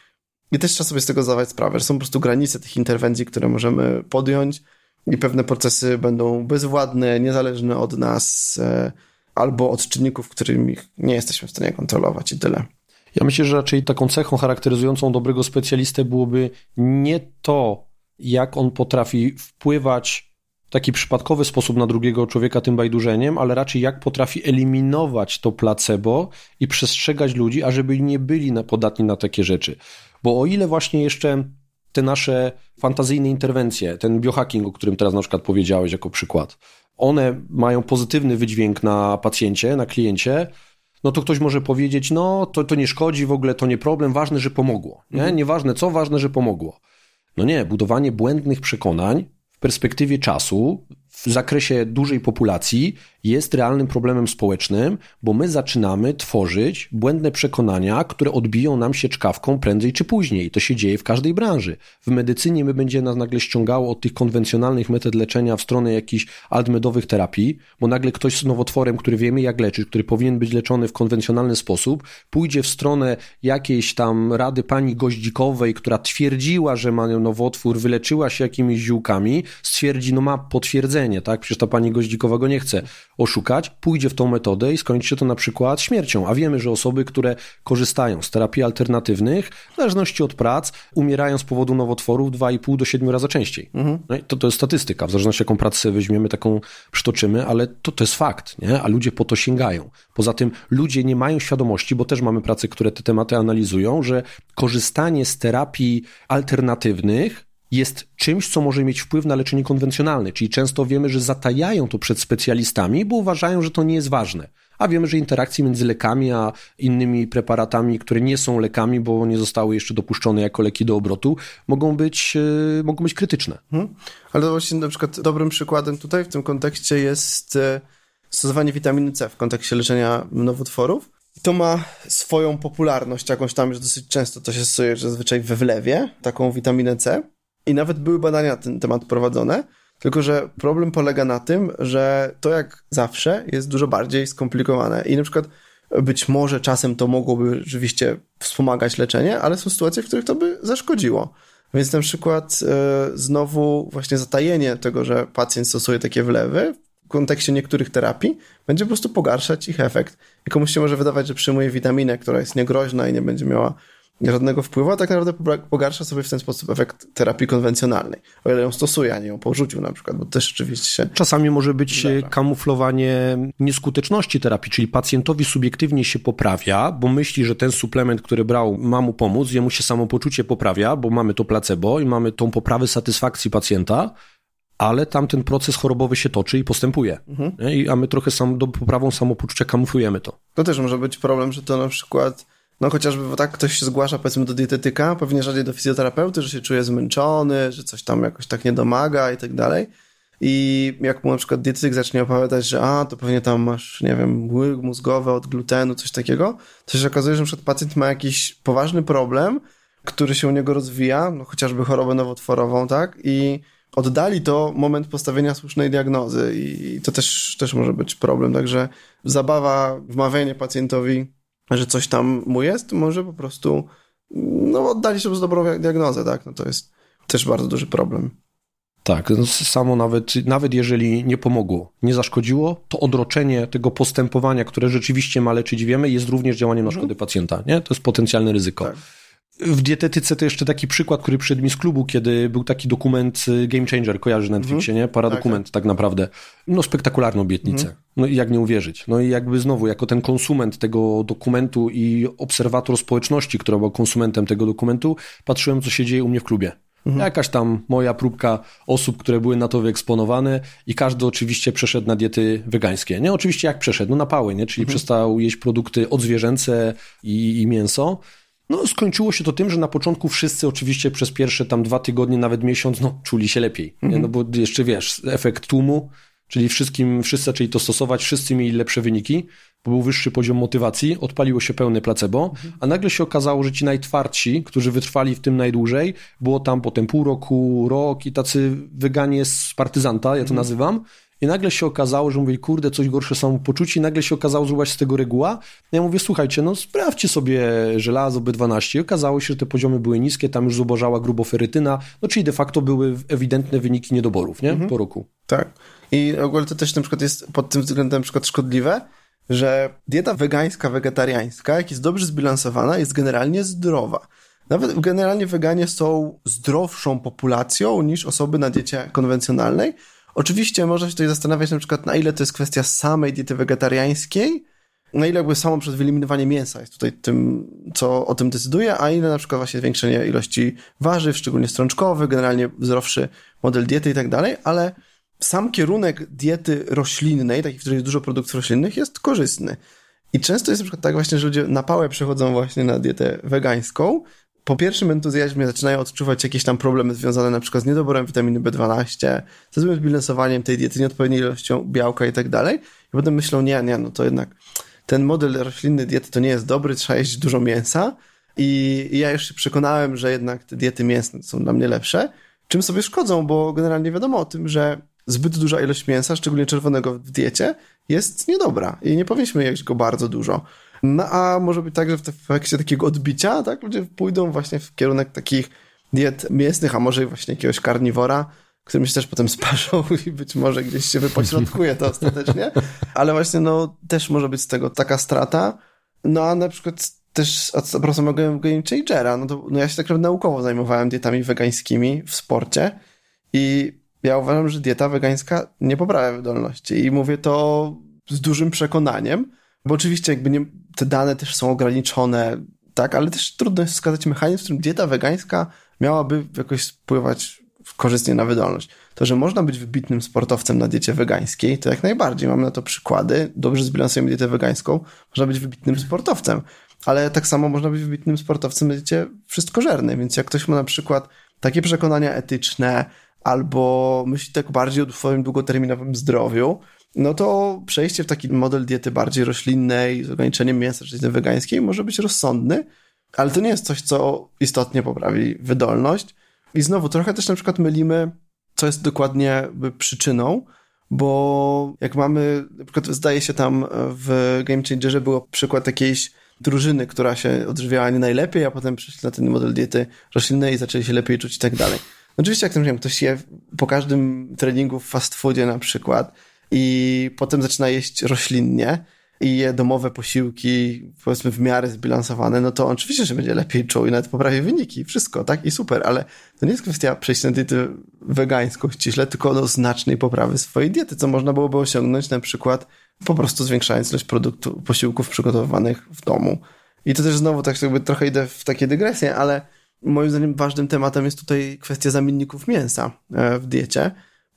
Speaker 2: i też trzeba sobie z tego zdawać sprawę, że są po prostu granice tych interwencji, które możemy podjąć i pewne procesy będą bezwładne, niezależne od nas e, albo od czynników, których nie jesteśmy w stanie kontrolować i tyle.
Speaker 1: Ja myślę, że raczej taką cechą charakteryzującą dobrego specjalistę byłoby nie to, jak on potrafi wpływać w taki przypadkowy sposób na drugiego człowieka tym bajdurzeniem, ale raczej jak potrafi eliminować to placebo i przestrzegać ludzi, ażeby nie byli podatni na takie rzeczy. Bo o ile właśnie jeszcze te nasze fantazyjne interwencje, ten biohacking, o którym teraz na przykład powiedziałeś jako przykład, one mają pozytywny wydźwięk na pacjencie, na kliencie, no to ktoś może powiedzieć, no to, to nie szkodzi w ogóle, to nie problem, ważne, że pomogło. Nie? Mhm. Nieważne co, ważne, że pomogło. No nie, budowanie błędnych przekonań w perspektywie czasu w zakresie dużej populacji jest realnym problemem społecznym, bo my zaczynamy tworzyć błędne przekonania, które odbiją nam się czkawką prędzej czy później. To się dzieje w każdej branży. W medycynie my będzie nas nagle ściągało od tych konwencjonalnych metod leczenia w stronę jakichś altmedowych terapii, bo nagle ktoś z nowotworem, który wiemy jak leczyć, który powinien być leczony w konwencjonalny sposób, pójdzie w stronę jakiejś tam rady pani Goździkowej, która twierdziła, że ma nowotwór, wyleczyła się jakimiś ziółkami, stwierdzi, no ma potwierdzenie, tak? Przecież ta pani Goździkowa go nie chce oszukać, pójdzie w tą metodę i skończy się to na przykład śmiercią. A wiemy, że osoby, które korzystają z terapii alternatywnych, w zależności od prac, umierają z powodu nowotworów 2,5 do 7 razy częściej. Mhm. No to, to jest statystyka, w zależności jaką pracę weźmiemy, taką przytoczymy, ale to, to jest fakt, nie? a ludzie po to sięgają. Poza tym ludzie nie mają świadomości, bo też mamy prace, które te tematy analizują, że korzystanie z terapii alternatywnych jest czymś, co może mieć wpływ na leczenie konwencjonalne, czyli często wiemy, że zatajają to przed specjalistami, bo uważają, że to nie jest ważne. A wiemy, że interakcje między lekami a innymi preparatami, które nie są lekami, bo nie zostały jeszcze dopuszczone jako leki do obrotu, mogą być, e, mogą być krytyczne. Hmm.
Speaker 2: Ale właśnie na przykład dobrym przykładem tutaj w tym kontekście jest e, stosowanie witaminy C w kontekście leczenia nowotworów. To ma swoją popularność jakąś tam, że dosyć często to się stosuje zazwyczaj we wlewie, taką witaminę C. I nawet były badania na ten temat prowadzone, tylko że problem polega na tym, że to jak zawsze jest dużo bardziej skomplikowane i na przykład być może czasem to mogłoby rzeczywiście wspomagać leczenie, ale są sytuacje, w których to by zaszkodziło. Więc na przykład e, znowu właśnie zatajenie tego, że pacjent stosuje takie wlewy w kontekście niektórych terapii będzie po prostu pogarszać ich efekt. I komuś się może wydawać, że przyjmuje witaminę, która jest niegroźna i nie będzie miała żadnego wpływu, a tak naprawdę pogarsza sobie w ten sposób efekt terapii konwencjonalnej. O ile ją stosuje, a nie ją porzucił na przykład, bo też oczywiście się...
Speaker 1: Czasami może być zdarza. kamuflowanie nieskuteczności terapii, czyli pacjentowi subiektywnie się poprawia, bo myśli, że ten suplement, który brał, ma mu pomóc, jemu się samopoczucie poprawia, bo mamy to placebo i mamy tą poprawę satysfakcji pacjenta, ale tamten proces chorobowy się toczy i postępuje. Mhm. I, a my trochę sam, do poprawą samopoczucia kamuflujemy to.
Speaker 2: To też może być problem, że to na przykład no chociażby bo tak ktoś się zgłasza powiedzmy do dietetyka, pewnie rzadziej do fizjoterapeuty, że się czuje zmęczony, że coś tam jakoś tak nie domaga i tak dalej. I jak mu na przykład dietetyk zacznie opowiadać, że a, to pewnie tam masz, nie wiem, łyk mózgowy od glutenu, coś takiego, to się okazuje, że na przykład pacjent ma jakiś poważny problem, który się u niego rozwija, no chociażby chorobę nowotworową, tak? I oddali to moment postawienia słusznej diagnozy i to też, też może być problem. Także zabawa, wmawianie pacjentowi że coś tam mu jest, może po prostu no, oddali sobie dobrą diagnozę, tak? No to jest też bardzo duży problem.
Speaker 1: Tak, no samo nawet, nawet jeżeli nie pomogło, nie zaszkodziło, to odroczenie tego postępowania, które rzeczywiście ma leczyć, wiemy, jest również działaniem na mhm. szkody pacjenta, nie? To jest potencjalne ryzyko. Tak. W dietetyce to jeszcze taki przykład, który przyszedł mi z klubu, kiedy był taki dokument y, Game Changer, kojarzy na Netflixie, mm -hmm. nie? Paradokument tak, tak. tak naprawdę. No spektakularną obietnicę. Mm -hmm. No i jak nie uwierzyć? No i jakby znowu, jako ten konsument tego dokumentu i obserwator społeczności, która była konsumentem tego dokumentu, patrzyłem, co się dzieje u mnie w klubie. Mhm. Jakaś tam moja próbka osób, które były na to wyeksponowane i każdy oczywiście przeszedł na diety wegańskie. Nie, oczywiście jak przeszedł? No na pały, nie? Czyli mhm. przestał jeść produkty odzwierzęce i, i mięso. No, skończyło się to tym, że na początku wszyscy oczywiście przez pierwsze tam dwa tygodnie, nawet miesiąc, no, czuli się lepiej. Nie? No bo jeszcze wiesz, efekt tłumu, czyli wszystkim, wszyscy zaczęli to stosować, wszyscy mieli lepsze wyniki, bo był wyższy poziom motywacji, odpaliło się pełne placebo, a nagle się okazało, że ci najtwardsi, którzy wytrwali w tym najdłużej, było tam potem pół roku, rok i tacy wyganie z partyzanta, ja to mhm. nazywam, i nagle się okazało, że mówię, kurde, coś gorsze samopoczucie i nagle się okazało, że z tego reguła. Ja mówię, słuchajcie, no sprawdźcie sobie żelazo B12 i okazało się, że te poziomy były niskie, tam już zubożała gruboferytyna, no czyli de facto były ewidentne wyniki niedoborów, nie? Mhm. Po roku.
Speaker 2: Tak. I ogólnie to też na przykład jest pod tym względem na przykład szkodliwe, że dieta wegańska, wegetariańska, jak jest dobrze zbilansowana, jest generalnie zdrowa. Nawet generalnie weganie są zdrowszą populacją niż osoby na diecie konwencjonalnej, Oczywiście można się tutaj zastanawiać na przykład, na ile to jest kwestia samej diety wegetariańskiej, na ile jakby samo przez wyeliminowanie mięsa jest tutaj tym, co o tym decyduje, a ile na przykład właśnie zwiększenie ilości warzyw, szczególnie strączkowych, generalnie zdrowszy model diety i tak dalej, ale sam kierunek diety roślinnej, taki, w której jest dużo produktów roślinnych, jest korzystny. I często jest na przykład tak właśnie, że ludzie na pałę przechodzą właśnie na dietę wegańską, po pierwszym entuzjazmie zaczynają odczuwać jakieś tam problemy związane na przykład z niedoborem witaminy B12, ze złym zbilansowaniem tej diety, nieodpowiedniej ilością białka i tak dalej. I potem myślą, nie, nie, no to jednak ten model roślinny diety to nie jest dobry, trzeba jeść dużo mięsa. I, I ja już się przekonałem, że jednak te diety mięsne są dla mnie lepsze, czym sobie szkodzą, bo generalnie wiadomo o tym, że zbyt duża ilość mięsa, szczególnie czerwonego w diecie, jest niedobra i nie powinniśmy jeść go bardzo dużo. No a może być tak, że w efekcie takiego odbicia, tak, ludzie pójdą właśnie w kierunek takich diet mięsnych, a może właśnie jakiegoś karniwora, którym się też potem sparzą i być może gdzieś się wypośrodkuje to ostatecznie. Ale właśnie no też może być z tego taka strata. No a na przykład też co samego Game Changera, no to no ja się tak naprawdę naukowo zajmowałem dietami wegańskimi w sporcie i ja uważam, że dieta wegańska nie poprawia wydolności i mówię to z dużym przekonaniem, bo oczywiście jakby nie, te dane też są ograniczone, tak, ale też trudno jest wskazać mechanizm, w którym dieta wegańska miałaby jakoś wpływać korzystnie na wydolność. To, że można być wybitnym sportowcem na diecie wegańskiej, to jak najbardziej. Mam na to przykłady. Dobrze zbilansujemy dietę wegańską, można być wybitnym sportowcem. Ale tak samo można być wybitnym sportowcem na diecie wszystkożernej. Więc jak ktoś ma na przykład takie przekonania etyczne, albo myśli tak bardziej o swoim długoterminowym zdrowiu, no to przejście w taki model diety bardziej roślinnej, z ograniczeniem mięsa, czyli wegańskiej, może być rozsądny, ale to nie jest coś, co istotnie poprawi wydolność. I znowu, trochę też na przykład mylimy, co jest dokładnie przyczyną, bo jak mamy, na przykład zdaje się tam w Game Changerze było przykład jakiejś drużyny, która się odżywiała nie najlepiej, a potem przeszli na ten model diety roślinnej i zaczęli się lepiej czuć i tak dalej. Oczywiście, jak to wiem, ktoś je po każdym treningu w fast foodzie na przykład i potem zaczyna jeść roślinnie, i je domowe posiłki, powiedzmy w miarę zbilansowane, no to oczywiście, że będzie lepiej czuł i nawet poprawi wyniki, wszystko, tak? I super, ale to nie jest kwestia przejścia na dietę wegańską ściśle, tylko do znacznej poprawy swojej diety, co można byłoby osiągnąć na przykład po prostu zwiększając ilość produktu, posiłków przygotowywanych w domu. I to też znowu tak jakby trochę idę w takie dygresje, ale moim zdaniem ważnym tematem jest tutaj kwestia zamienników mięsa e, w diecie,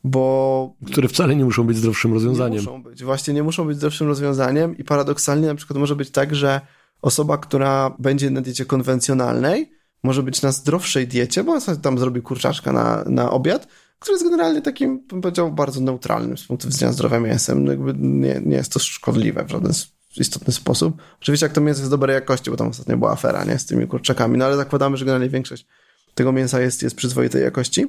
Speaker 2: bo...
Speaker 1: Które wcale nie muszą być zdrowszym rozwiązaniem. Nie
Speaker 2: muszą być, właśnie nie muszą być zdrowszym rozwiązaniem i paradoksalnie na przykład może być tak, że osoba, która będzie na diecie konwencjonalnej, może być na zdrowszej diecie, bo sobie tam zrobi kurczaczka na, na obiad, który jest generalnie takim, bym powiedział, bardzo neutralnym z punktu widzenia zdrowia mięsem. No jakby nie, nie jest to szkodliwe w żaden istotny sposób. Oczywiście jak to mięso jest dobrej jakości, bo tam ostatnio była afera, nie, z tymi kurczakami, no ale zakładamy, że generalnie większość tego mięsa jest, jest przyzwoitej jakości.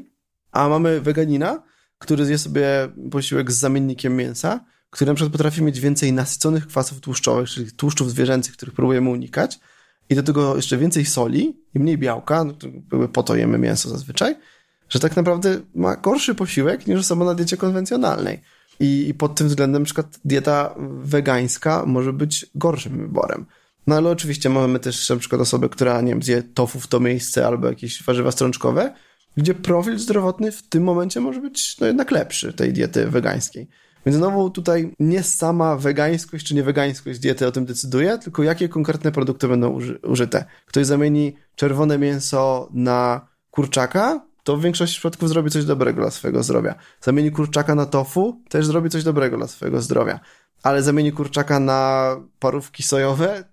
Speaker 2: A mamy weganina, który zje sobie posiłek z zamiennikiem mięsa, który na przykład potrafi mieć więcej nasyconych kwasów tłuszczowych, czyli tłuszczów zwierzęcych, których próbujemy unikać, i do tego jeszcze więcej soli i mniej białka, no po to jemy mięso zazwyczaj, że tak naprawdę ma gorszy posiłek niż osoba na diecie konwencjonalnej. I pod tym względem na przykład dieta wegańska może być gorszym wyborem. No ale oczywiście mamy też na przykład osobę, która, nie wiem, zje tofu w to miejsce albo jakieś warzywa strączkowe, gdzie profil zdrowotny w tym momencie może być no jednak lepszy tej diety wegańskiej. Więc znowu tutaj nie sama wegańskość czy niewegańskość diety o tym decyduje, tylko jakie konkretne produkty będą uży użyte. Ktoś zamieni czerwone mięso na kurczaka, to w większości przypadków zrobi coś dobrego dla swojego zdrowia. Zamieni kurczaka na tofu, też zrobi coś dobrego dla swojego zdrowia. Ale zamieni kurczaka na parówki sojowe,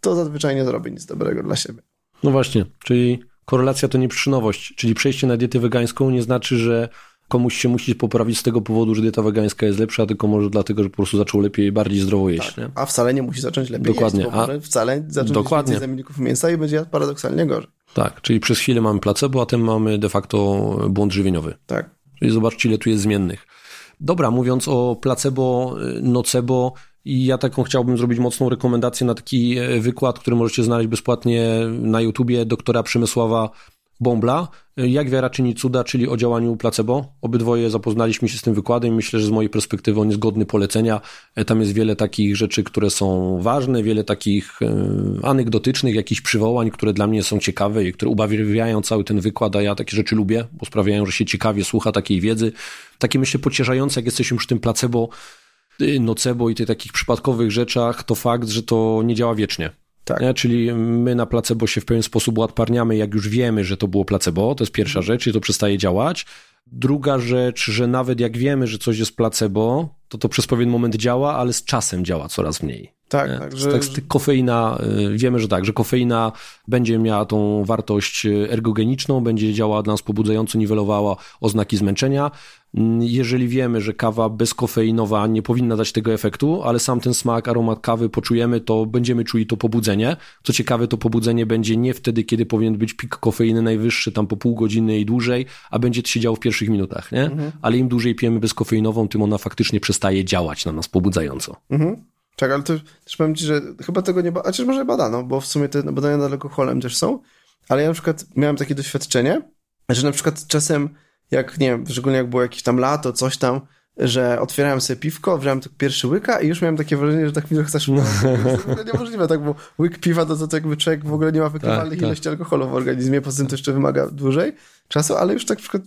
Speaker 2: to zazwyczaj nie zrobi nic dobrego dla siebie.
Speaker 1: No właśnie, czyli korelacja to nie przyczynowość, czyli przejście na dietę wegańską nie znaczy, że komuś się musi poprawić z tego powodu, że dieta wegańska jest lepsza, tylko może dlatego, że po prostu zaczął lepiej i bardziej zdrowo jeść. Tak,
Speaker 2: a wcale nie musi zacząć lepiej
Speaker 1: dokładnie.
Speaker 2: jeść, bo a, wcale zacząć dokładnie. jeść zamienników mięsa i będzie paradoksalnie gorzej.
Speaker 1: Tak, czyli przez chwilę mamy placebo, a tym mamy de facto błąd żywieniowy.
Speaker 2: Tak.
Speaker 1: Czyli zobaczcie, ile tu jest zmiennych. Dobra, mówiąc o placebo, nocebo, i ja taką chciałbym zrobić mocną rekomendację na taki e, wykład, który możecie znaleźć bezpłatnie na YouTubie doktora Przemysława Bombla. E, Jak wiara czyni cuda, czyli o działaniu placebo. Obydwoje zapoznaliśmy się z tym wykładem i myślę, że z mojej perspektywy on jest godny polecenia. E, tam jest wiele takich rzeczy, które są ważne, wiele takich anegdotycznych, jakichś przywołań, które dla mnie są ciekawe i które ubawiają cały ten wykład, a ja takie rzeczy lubię, bo sprawiają, że się ciekawie słucha takiej wiedzy. Takie myślę pocieszające, jak jesteśmy przy tym placebo, nocebo i tych takich przypadkowych rzeczach, to fakt, że to nie działa wiecznie. Tak. Nie? Czyli my na placebo się w pewien sposób uodparniamy, jak już wiemy, że to było placebo, to jest pierwsza rzecz i to przestaje działać. Druga rzecz, że nawet jak wiemy, że coś jest placebo, to to przez pewien moment działa, ale z czasem działa coraz mniej.
Speaker 2: Tak, tak. Że...
Speaker 1: tak kofeina, y, wiemy, że tak, że kofeina będzie miała tą wartość y, ergogeniczną, będzie działała dla nas pobudzająco, niwelowała oznaki zmęczenia. Mm, jeżeli wiemy, że kawa bezkofeinowa nie powinna dać tego efektu, ale sam ten smak, aromat kawy poczujemy, to będziemy czuli to pobudzenie. Co ciekawe, to pobudzenie będzie nie wtedy, kiedy powinien być pik kofeiny najwyższy, tam po pół godziny i dłużej, a będzie to się działo w pierwszych minutach, nie? Mhm. Ale im dłużej pijemy bezkofeinową, tym ona faktycznie przestaje działać na nas pobudzająco.
Speaker 2: Mhm. Tak, ale to też powiem Ci, że chyba tego nie, a czy może badano, bo w sumie te badania nad alkoholem też są, ale ja na przykład miałem takie doświadczenie, że na przykład czasem jak, nie wiem, szczególnie jak było jakieś tam lato, coś tam, że otwierałem sobie piwko, wziąłem tak pierwszy łyka i już miałem takie wrażenie, że tak mi chcesz To jest niemożliwe, tak, bo łyk piwa to, to, to jakby człowiek w ogóle nie ma wykrywalnych tak, ilości tak. alkoholu w organizmie, poza tym to jeszcze wymaga dłużej czasu, ale już tak przykład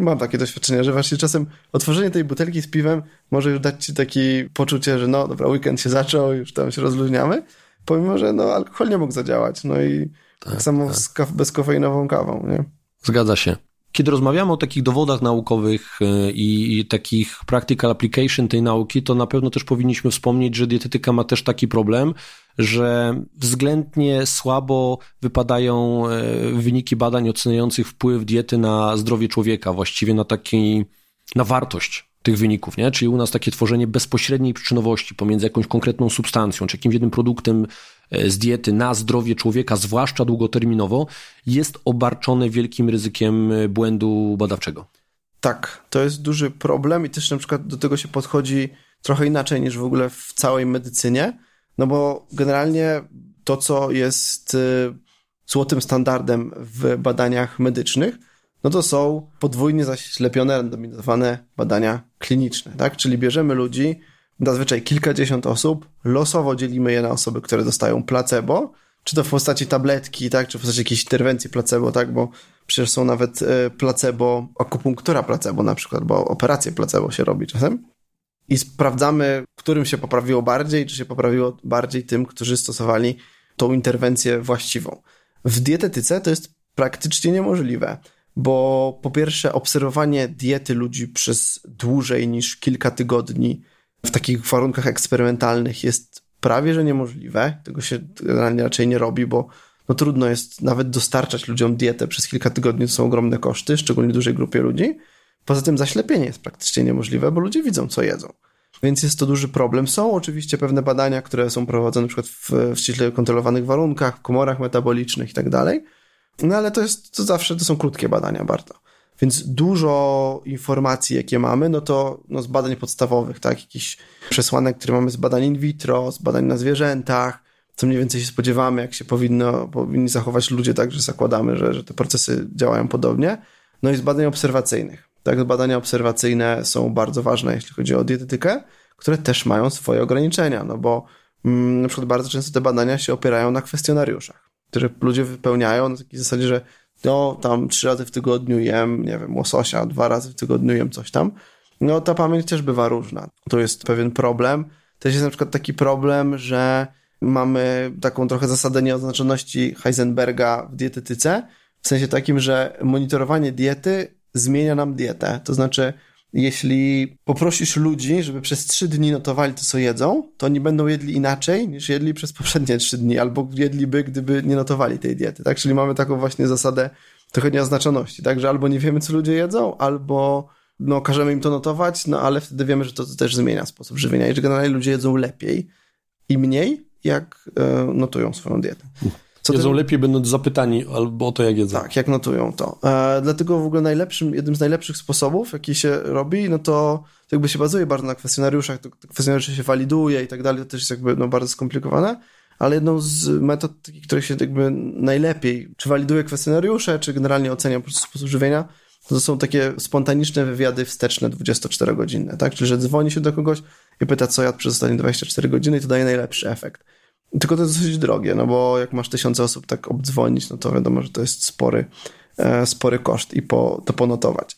Speaker 2: mam takie doświadczenia, że właśnie czasem otworzenie tej butelki z piwem może już dać ci takie poczucie, że no dobra, weekend się zaczął, już tam się rozluźniamy, pomimo, że no alkohol nie mógł zadziałać, no i tak, tak samo tak. z bezkofeinową kawą, nie?
Speaker 1: Zgadza się. Kiedy rozmawiamy o takich dowodach naukowych e, i, takich practical application tej nauki, to na pewno też powinniśmy wspomnieć, że dietetyka ma też taki problem, że względnie słabo wypadają e, wyniki badań oceniających wpływ diety na zdrowie człowieka, właściwie na taki, na wartość tych wyników, nie? Czyli u nas takie tworzenie bezpośredniej przyczynowości pomiędzy jakąś konkretną substancją, czy jakimś jednym produktem z diety na zdrowie człowieka, zwłaszcza długoterminowo, jest obarczone wielkim ryzykiem e, błędu badawczego.
Speaker 2: Tak, to jest duży problem i też na przykład do tego się podchodzi trochę inaczej niż w ogóle w całej medycynie, no bo generalnie to, co jest y, złotym standardem w badaniach medycznych, no to są podwójnie zaślepione, randomizowane badania kliniczne, tak? Czyli bierzemy ludzi, zazwyczaj kilkadziesiąt osób, losowo dzielimy je na osoby, które dostają placebo, czy to w postaci tabletki, tak, czy w postaci jakiejś interwencji placebo, tak, bo przecież są nawet e, placebo, akupunktura placebo na przykład, bo operacje placebo się robi czasem. I sprawdzamy, którym się poprawiło bardziej, czy się poprawiło bardziej tym, którzy stosowali tą interwencję właściwą. W dietetyce to jest praktycznie niemożliwe, bo po pierwsze obserwowanie diety ludzi przez dłużej niż kilka tygodni w takich warunkach eksperymentalnych jest prawie że niemożliwe. Tego się generalnie raczej nie robi, bo no trudno jest nawet dostarczać ludziom dietę przez kilka tygodni, to są ogromne koszty, szczególnie dużej grupie ludzi. Poza tym zaślepienie jest praktycznie niemożliwe, bo ludzie widzą, co jedzą. Więc jest to duży problem. Są oczywiście pewne badania, które są prowadzone przykład w, w ściśle kontrolowanych warunkach, w komorach metabolicznych i tak dalej. No ale to jest, to zawsze, to są krótkie badania bardzo. Więc dużo informacji, jakie mamy, no to no z badań podstawowych, tak, jakichś przesłanek, które mamy z badań in vitro, z badań na zwierzętach, co mniej więcej się spodziewamy, jak się powinno, powinni zachować ludzie, tak, że zakładamy, że, że te procesy działają podobnie. No i z badań obserwacyjnych. Tak, badania obserwacyjne są bardzo ważne, jeśli chodzi o dietetykę, które też mają swoje ograniczenia, no bo mm, na przykład bardzo często te badania się opierają na kwestionariuszach, które ludzie wypełniają na takiej zasadzie, że no tam trzy razy w tygodniu jem, nie wiem, łososia, dwa razy w tygodniu jem coś tam, no ta pamięć też bywa różna. To jest pewien problem. Też jest na przykład taki problem, że mamy taką trochę zasadę nieoznaczoności Heisenberga w dietetyce, w sensie takim, że monitorowanie diety zmienia nam dietę. To znaczy, jeśli poprosisz ludzi, żeby przez trzy dni notowali to, co jedzą, to oni będą jedli inaczej niż jedli przez poprzednie trzy dni, albo jedliby, gdyby nie notowali tej diety, tak? Czyli mamy taką właśnie zasadę trochę nieoznaczoności, tak? Że albo nie wiemy, co ludzie jedzą, albo no, każemy im to notować, no ale wtedy wiemy, że to, to też zmienia sposób żywienia i że generalnie ludzie jedzą lepiej i mniej, jak e, notują swoją dietę.
Speaker 1: Co jedzą lepiej, będąc zapytani albo o to, jak jedzą.
Speaker 2: Tak, jak notują to. E, dlatego w ogóle najlepszym, jednym z najlepszych sposobów, jaki się robi, no to, to jakby się bazuje bardzo na kwestionariuszach, to, to kwestionariusze się waliduje i tak dalej, to też jest jakby no, bardzo skomplikowane, ale jedną z metod, których się jakby najlepiej, czy waliduje kwestionariusze, czy generalnie ocenia po prostu sposób żywienia, to są takie spontaniczne wywiady wsteczne 24-godzinne, tak? Czyli, że dzwoni się do kogoś i pyta, co jadł przez ostatnie 24 godziny i to daje najlepszy efekt. Tylko to jest dosyć drogie, no bo jak masz tysiące osób tak obdzwonić, no to wiadomo, że to jest spory, e, spory koszt i po, to ponotować.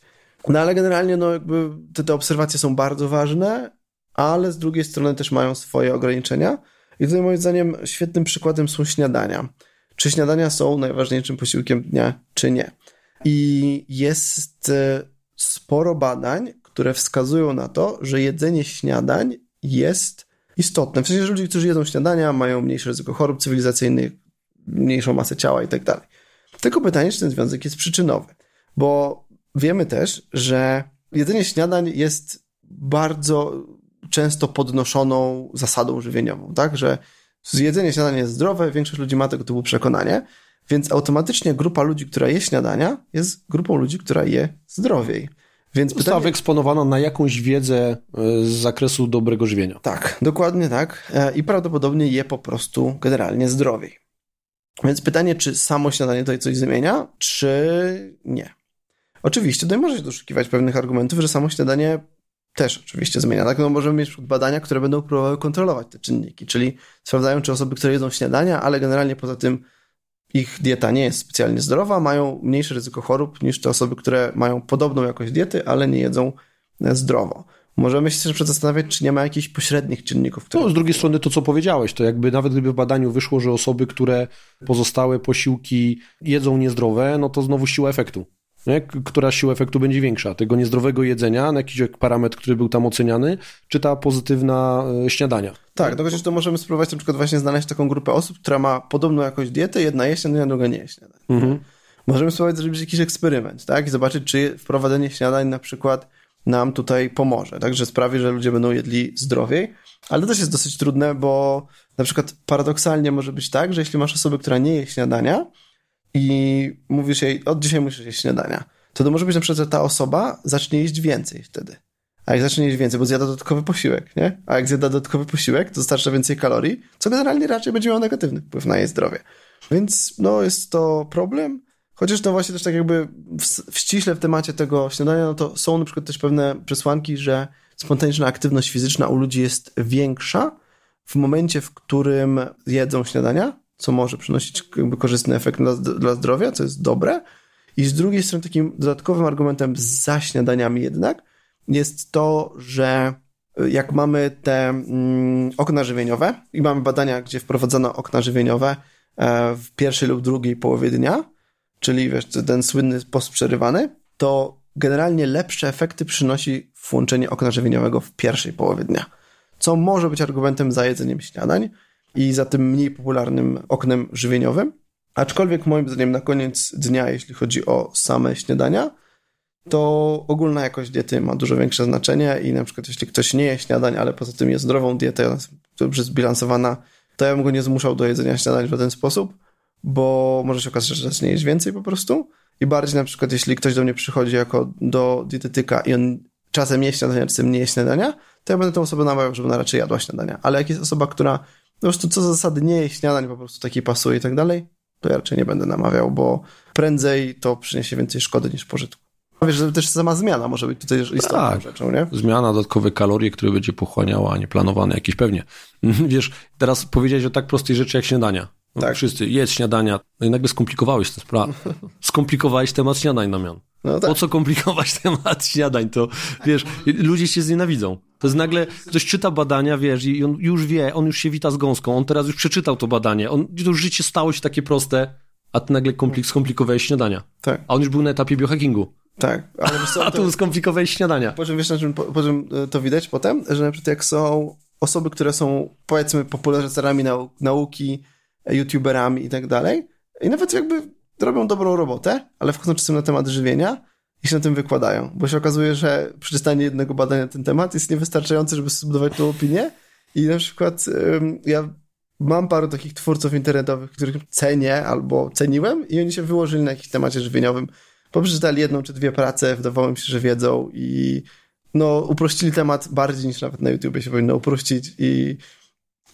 Speaker 2: No ale generalnie no jakby te, te obserwacje są bardzo ważne, ale z drugiej strony też mają swoje ograniczenia. I tutaj moim zdaniem świetnym przykładem są śniadania. Czy śniadania są najważniejszym posiłkiem dnia, czy nie? I jest e, sporo badań, które wskazują na to, że jedzenie śniadań jest istotne. W sensie, że ludzie, którzy jedzą śniadania, mają mniejsze ryzyko chorób cywilizacyjnych, mniejszą masę ciała i tak dalej. Tylko pytanie, czy ten związek jest przyczynowy. Bo wiemy też, że jedzenie śniadań jest bardzo często podnoszoną zasadą żywieniową, tak? Że jedzenie śniadania jest zdrowe, większość ludzi ma tego typu przekonanie, więc automatycznie grupa ludzi, która je śniadania, jest grupą ludzi, która je zdrowiej. Więc
Speaker 1: Została pytanie... wyeksponowana na jakąś wiedzę e, z zakresu dobrego żywienia.
Speaker 2: Tak, dokładnie tak. E, I prawdopodobnie je po prostu generalnie zdrowiej. Więc pytanie, czy samo śniadanie tutaj coś zmienia, czy nie. Oczywiście tutaj może się doszukiwać pewnych argumentów, że samo śniadanie też oczywiście zmienia. Tak, no możemy mieć badania, które będą próbowały kontrolować te czynniki, czyli sprawdzają, czy osoby, które jedzą śniadania, ale generalnie poza tym ich dieta nie jest specjalnie zdrowa, mają mniejsze ryzyko chorób niż te osoby, które mają podobną jakość diety, ale nie jedzą e, zdrowo. Możemy się też zastanawiać, czy nie ma jakichś pośrednich czynników.
Speaker 1: Które... No, z drugiej strony to, co powiedziałeś, to jakby nawet gdyby w badaniu wyszło, że osoby, które pozostałe posiłki jedzą niezdrowe, no to znowu siła efektu nie? która siła efektu będzie większa, tego niezdrowego jedzenia, na jakiś parametr, który był tam oceniany, czy ta pozytywna e, śniadania.
Speaker 2: Tak, no chociaż to możemy spróbować na przykład właśnie znaleźć taką grupę osób, która ma podobną jakość diety, jedna je śniadania, druga nie je śniadań. Mhm. Możemy spróbować zrobić jakiś eksperyment, tak, i zobaczyć, czy wprowadzenie śniadań na przykład nam tutaj pomoże, także sprawi, że ludzie będą jedli zdrowiej, ale to też jest dosyć trudne, bo na przykład paradoksalnie może być tak, że jeśli masz osobę, która nie je śniadania, i mówisz jej, od dzisiaj musisz jeść śniadania, to to może być na przykład, że ta osoba zacznie jeść więcej wtedy. a jak zacznie jeść więcej, bo zjada dodatkowy posiłek, nie? A jak zjada dodatkowy posiłek, to dostarcza więcej kalorii, co generalnie raczej będzie miało negatywny wpływ na jej zdrowie. Więc no jest to problem. Chociaż to właśnie też tak jakby w, w ściśle w temacie tego śniadania, no to są na przykład też pewne przesłanki, że spontaniczna aktywność fizyczna u ludzi jest większa w momencie, w którym jedzą śniadania, co może przynosić korzystny efekt dla, dla zdrowia, co jest dobre. I z drugiej strony takim dodatkowym argumentem za śniadaniami jednak jest to, że jak mamy te mm, okna żywieniowe i mamy badania, gdzie wprowadzono okna żywieniowe e, w pierwszej lub drugiej połowie dnia, czyli wiesz, ten słynny post przerywany, to generalnie lepsze efekty przynosi włączenie okna żywieniowego w pierwszej połowie dnia, co może być argumentem za jedzeniem śniadań i za tym mniej popularnym oknem żywieniowym. Aczkolwiek moim zdaniem na koniec dnia, jeśli chodzi o same śniadania, to ogólna jakość diety ma dużo większe znaczenie i na przykład jeśli ktoś nie je śniadań, ale poza tym jest zdrową dietę, dobrze zbilansowana, to ja bym go nie zmuszał do jedzenia śniadań w żaden sposób, bo może się okazać, że zacznie jeść więcej po prostu i bardziej na przykład jeśli ktoś do mnie przychodzi jako do dietetyka i on czasem je śniadania, czasem nie je śniadania, to ja będę tę osobę namawiał, żeby ona raczej jadła śniadania. Ale jak jest osoba, która po prostu co za zasady nie je śniadań, po prostu takiej pasuje i tak dalej, to ja raczej nie będę namawiał, bo prędzej to przyniesie więcej szkody niż pożytku. Wiesz, że też sama zmiana może być tutaj istotną tak. rzeczą, nie?
Speaker 1: Zmiana, dodatkowe kalorie, które będzie pochłaniała, a nie planowane jakieś pewnie. Wiesz, teraz powiedziałeś o tak prostej rzeczy jak śniadania. No, tak. Wszyscy, jedz śniadania. No i nagle skomplikowałeś tę sprawę. Skomplikowałeś temat śniadań, Damian. No tak. Po co komplikować temat śniadań? To, wiesz, ludzie się znienawidzą. To jest nagle, ktoś czyta badania, wiesz, i on już wie, on już się wita z gąską, on teraz już przeczytał to badanie, on, to już życie stało się takie proste, a ty nagle komplik, skomplikowałeś śniadania. Tak. A on już był na etapie biohackingu.
Speaker 2: Tak,
Speaker 1: ale wiesz co, A tu skomplikowałeś śniadania.
Speaker 2: Po czym wiesz, na czym, po, po czym e, to widać potem? Że na przykład jak są osoby, które są powiedzmy popularyzatorami nau nauki, e, youtuberami i tak dalej i nawet jakby robią dobrą robotę, ale wchodzą czasem na temat żywienia i się na tym wykładają, bo się okazuje, że przeczytanie jednego badania na ten temat jest niewystarczające, żeby zbudować tą opinię. I na przykład ja mam paru takich twórców internetowych, których cenię albo ceniłem i oni się wyłożyli na jakimś temacie żywieniowym. Bo przeczytali jedną czy dwie prace, wydawało mi się, że wiedzą i no, uprościli temat bardziej niż nawet na YouTubie się powinno uprościć i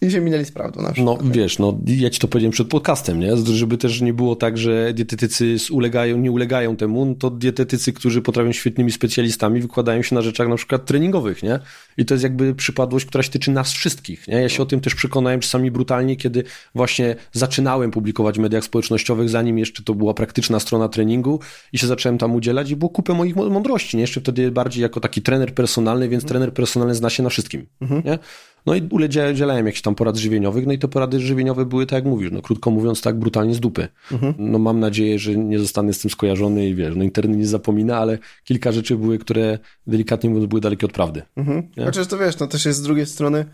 Speaker 2: i się minęli z prawdą na
Speaker 1: przykład. No wiesz, no ja ci to powiedziałem przed podcastem, nie? Żeby też nie było tak, że dietetycy ulegają, nie ulegają temu, no to dietetycy, którzy potrafią świetnymi specjalistami, wykładają się na rzeczach na przykład treningowych, nie? I to jest jakby przypadłość, która się tyczy nas wszystkich, nie? Ja się o tym też przekonałem czasami brutalnie, kiedy właśnie zaczynałem publikować w mediach społecznościowych, zanim jeszcze to była praktyczna strona treningu i się zacząłem tam udzielać i było kupę moich mądrości, nie? Jeszcze wtedy bardziej jako taki trener personalny, więc trener personalny zna się na wszystkim, mhm. nie? No i udzielałem jakichś tam porad żywieniowych, no i te porady żywieniowe były, tak jak mówisz, no krótko mówiąc, tak brutalnie z dupy. Mhm. No mam nadzieję, że nie zostanę z tym skojarzony i wiesz, no internet nie zapomina, ale kilka rzeczy były, które delikatnie mówiąc były dalekie od prawdy.
Speaker 2: Mhm. Chociaż to wiesz, no też jest z drugiej strony,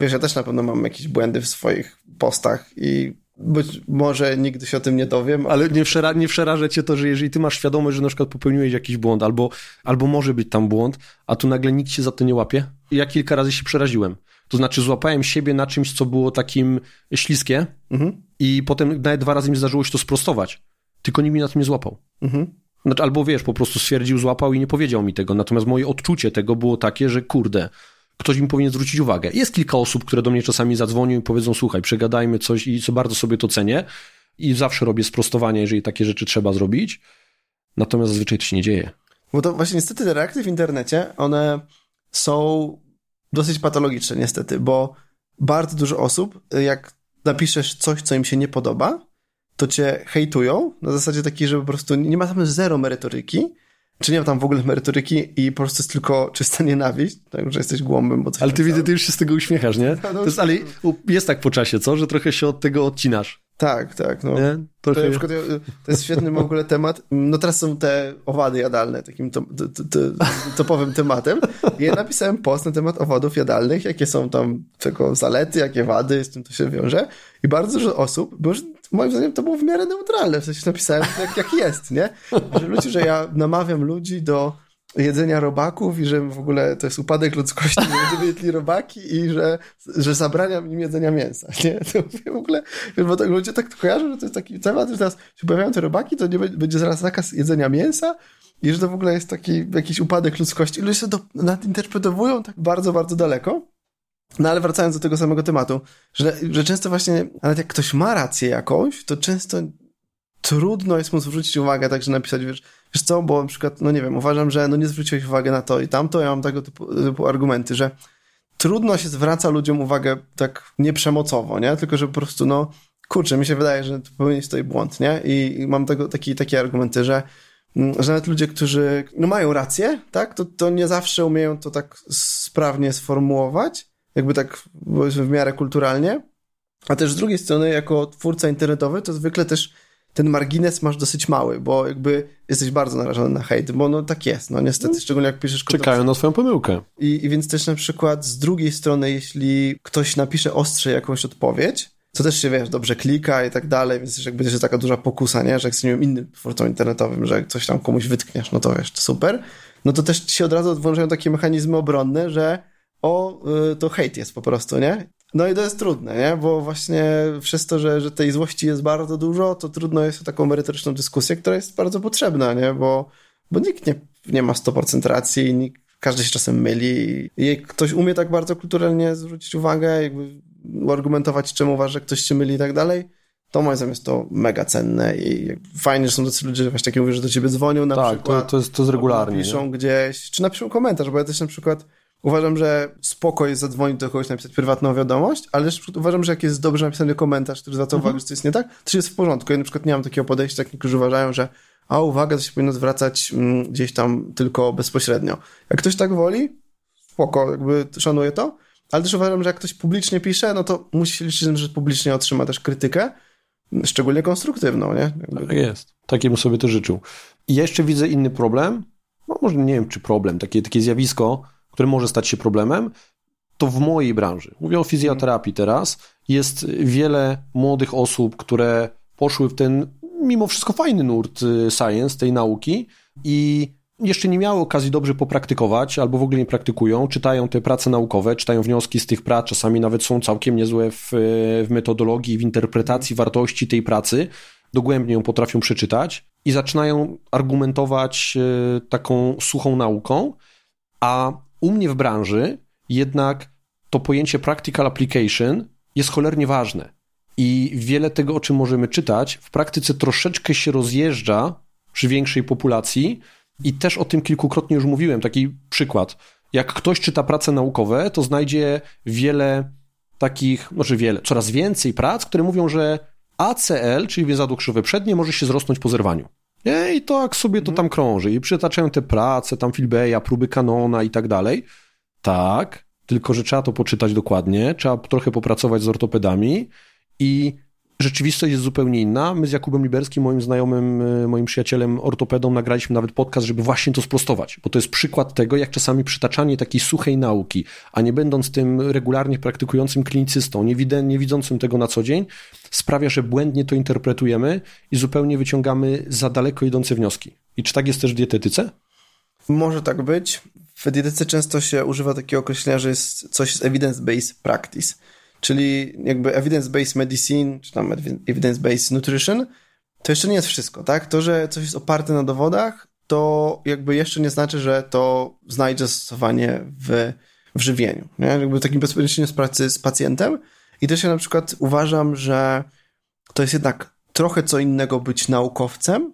Speaker 2: wiesz, ja też na pewno mam jakieś błędy w swoich postach i być może nigdy się o tym nie dowiem.
Speaker 1: Ale nie, wszera, nie przeraża cię to, że jeżeli ty masz świadomość, że na przykład popełniłeś jakiś błąd, albo, albo może być tam błąd, a tu nagle nikt się za to nie łapie? Ja kilka razy się przeraziłem. To znaczy złapałem siebie na czymś, co było takim śliskie mhm. i potem nawet dwa razy mi zdarzyło się to sprostować. Tylko nikt mi na tym nie złapał. Mhm. Znaczy, albo wiesz, po prostu stwierdził, złapał i nie powiedział mi tego. Natomiast moje odczucie tego było takie, że kurde, ktoś mi powinien zwrócić uwagę. Jest kilka osób, które do mnie czasami zadzwonią i powiedzą, słuchaj, przegadajmy coś i co bardzo sobie to cenię i zawsze robię sprostowania, jeżeli takie rzeczy trzeba zrobić. Natomiast zazwyczaj to się nie dzieje.
Speaker 2: Bo to właśnie niestety te reakcje w internecie, one są dosyć patologiczne niestety, bo bardzo dużo osób, jak napiszesz coś, co im się nie podoba, to cię hejtują na zasadzie takiej, że po prostu nie ma tam zero merytoryki, czy nie ma tam w ogóle merytoryki i po prostu jest tylko czysta nienawiść, tak, że jesteś głąbem, bo coś
Speaker 1: Ale ty widzę, ty już się z tego uśmiechasz, nie? No, no, jest, ale jest tak po czasie, co? Że trochę się od tego odcinasz.
Speaker 2: Tak, tak. No. Nie? To, na przykład, to jest świetny w ogóle temat. No teraz są te owady jadalne takim to, to, to, topowym tematem. I ja napisałem post na temat owadów jadalnych, jakie są tam tego zalety, jakie wady, z tym to się wiąże. I bardzo dużo osób, bo już moim zdaniem to było w miarę neutralne, w sensie napisałem jak, jak jest, nie? Że ludzie, że ja namawiam ludzi do jedzenia robaków i że w ogóle to jest upadek ludzkości, że ludzie jedli robaki i że, że zabraniam im jedzenia mięsa, nie? To w ogóle, bo tak ludzie tak kojarzą, że to jest taki temat, że teraz się pojawiają te robaki, to nie będzie zaraz zakaz jedzenia mięsa i że to w ogóle jest taki jakiś upadek ludzkości. Ludzie się to nadinterpretowują tak bardzo, bardzo daleko. No ale wracając do tego samego tematu, że, że często właśnie, nawet jak ktoś ma rację jakąś, to często trudno jest mu zwrócić uwagę, także napisać, wiesz, wiesz co, bo na przykład, no nie wiem, uważam, że no nie zwróciłeś uwagi na to i tamto, ja mam tego typu, typu argumenty, że trudno się zwraca ludziom uwagę tak nieprzemocowo, nie? Tylko, że po prostu, no, kurczę, mi się wydaje, że być tutaj błąd, nie? I, mam tego, taki, takie argumenty, że, mm, że nawet ludzie, którzy no, mają rację, tak? To, to nie zawsze umieją to tak sprawnie sformułować, jakby tak w miarę kulturalnie. A też z drugiej strony, jako twórca internetowy, to zwykle też ten margines masz dosyć mały, bo jakby jesteś bardzo narażony na hejt, bo no tak jest, no niestety, mm. szczególnie jak piszesz
Speaker 1: Czekają na swoją pomyłkę.
Speaker 2: I, I więc też na przykład z drugiej strony, jeśli ktoś napisze ostrze jakąś odpowiedź, co też się, wiesz, dobrze klika i tak dalej, więc też jakby też taka duża pokusa, nie, że jak z nie wiem, innym twórcą internetowym, że coś tam komuś wytkniesz, no to wiesz, to super, no to też się od razu włączają takie mechanizmy obronne, że o, y, to hejt jest po prostu, nie? No i to jest trudne, nie? Bo właśnie przez to, że, że tej złości jest bardzo dużo, to trudno jest o taką merytoryczną dyskusję, która jest bardzo potrzebna, nie? Bo, bo nikt nie, nie ma 100% racji, nikt, każdy się czasem myli. I jak ktoś umie tak bardzo kulturalnie zwrócić uwagę, jakby argumentować, czemu uważa, że ktoś się myli i tak dalej, to moim zdaniem jest to mega cenne i fajnie, że są tacy ludzie, że właśnie takie mówią, że do ciebie dzwonią na
Speaker 1: tak,
Speaker 2: przykład.
Speaker 1: Tak, to, to, jest, to jest regularnie.
Speaker 2: Piszą nie? gdzieś, czy napiszą komentarz, bo ja też na przykład Uważam, że spoko jest zadzwonić do kogoś, napisać prywatną wiadomość, ale też uważam, że jak jest dobrze napisany komentarz, który zwraca uwagę, mhm. że to jest nie tak, to jest w porządku. Ja na przykład nie mam takiego podejścia, jak niektórzy uważają, że a uwaga, to się powinno zwracać mm, gdzieś tam tylko bezpośrednio. Jak ktoś tak woli, spoko, jakby szanuję to, ale też uważam, że jak ktoś publicznie pisze, no to musi się liczyć z tym, że publicznie otrzyma też krytykę, szczególnie konstruktywną, nie?
Speaker 1: Jakby... Tak jest. Takiemu sobie to życzył. I jeszcze widzę inny problem, no może nie wiem, czy problem, takie, takie zjawisko, które może stać się problemem, to w mojej branży, mówię o fizjoterapii teraz, jest wiele młodych osób, które poszły w ten mimo wszystko fajny nurt y, science, tej nauki i jeszcze nie miały okazji dobrze popraktykować, albo w ogóle nie praktykują, czytają te prace naukowe, czytają wnioski z tych prac, czasami nawet są całkiem niezłe w, w metodologii, w interpretacji wartości tej pracy, dogłębnie ją potrafią przeczytać i zaczynają argumentować y, taką suchą nauką, a u mnie w branży jednak to pojęcie practical application jest cholernie ważne. I wiele tego, o czym możemy czytać, w praktyce troszeczkę się rozjeżdża przy większej populacji. I też o tym kilkukrotnie już mówiłem. Taki przykład. Jak ktoś czyta prace naukowe, to znajdzie wiele takich, może wiele, coraz więcej prac, które mówią, że ACL, czyli więzadło krzywe przednie, może się zrosnąć po zerwaniu. Nie? I tak sobie to mhm. tam krąży. I przytaczają te prace, tam Filbeja, próby kanona i tak dalej. Tak, tylko że trzeba to poczytać dokładnie, trzeba trochę popracować z ortopedami i rzeczywistość jest zupełnie inna. My z Jakubem Liberskim, moim znajomym, e, moim przyjacielem ortopedą, nagraliśmy nawet podcast, żeby właśnie to sprostować, bo to jest przykład tego, jak czasami przytaczanie takiej suchej nauki, a nie będąc tym regularnie praktykującym klinicystą, nie, widzę, nie widzącym tego na co dzień, sprawia, że błędnie to interpretujemy i zupełnie wyciągamy za daleko idące wnioski. I czy tak jest też w dietetyce?
Speaker 2: Może tak być. W dietetyce często się używa takiego określenia, że jest coś z evidence-based practice czyli jakby evidence-based medicine, czy tam evidence-based nutrition, to jeszcze nie jest wszystko, tak? To, że coś jest oparte na dowodach, to jakby jeszcze nie znaczy, że to znajdzie zastosowanie w, w żywieniu, nie? Jakby takim bezpośrednim z pracy z pacjentem. I też ja na przykład uważam, że to jest jednak trochę co innego być naukowcem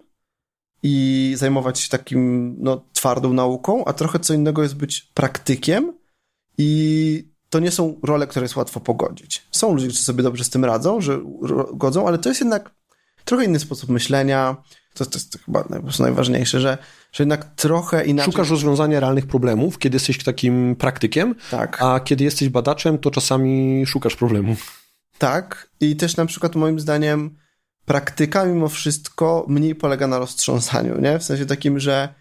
Speaker 2: i zajmować się takim, no, twardą nauką, a trochę co innego jest być praktykiem i to nie są role, które jest łatwo pogodzić. Są ludzie, którzy sobie dobrze z tym radzą, że godzą, ale to jest jednak trochę inny sposób myślenia. To, to jest chyba najważniejsze, że, że jednak trochę inaczej.
Speaker 1: Szukasz rozwiązania realnych problemów, kiedy jesteś takim praktykiem,
Speaker 2: tak.
Speaker 1: a kiedy jesteś badaczem, to czasami szukasz problemów.
Speaker 2: Tak, i też na przykład moim zdaniem praktyka mimo wszystko mniej polega na roztrząsaniu, nie? W sensie takim, że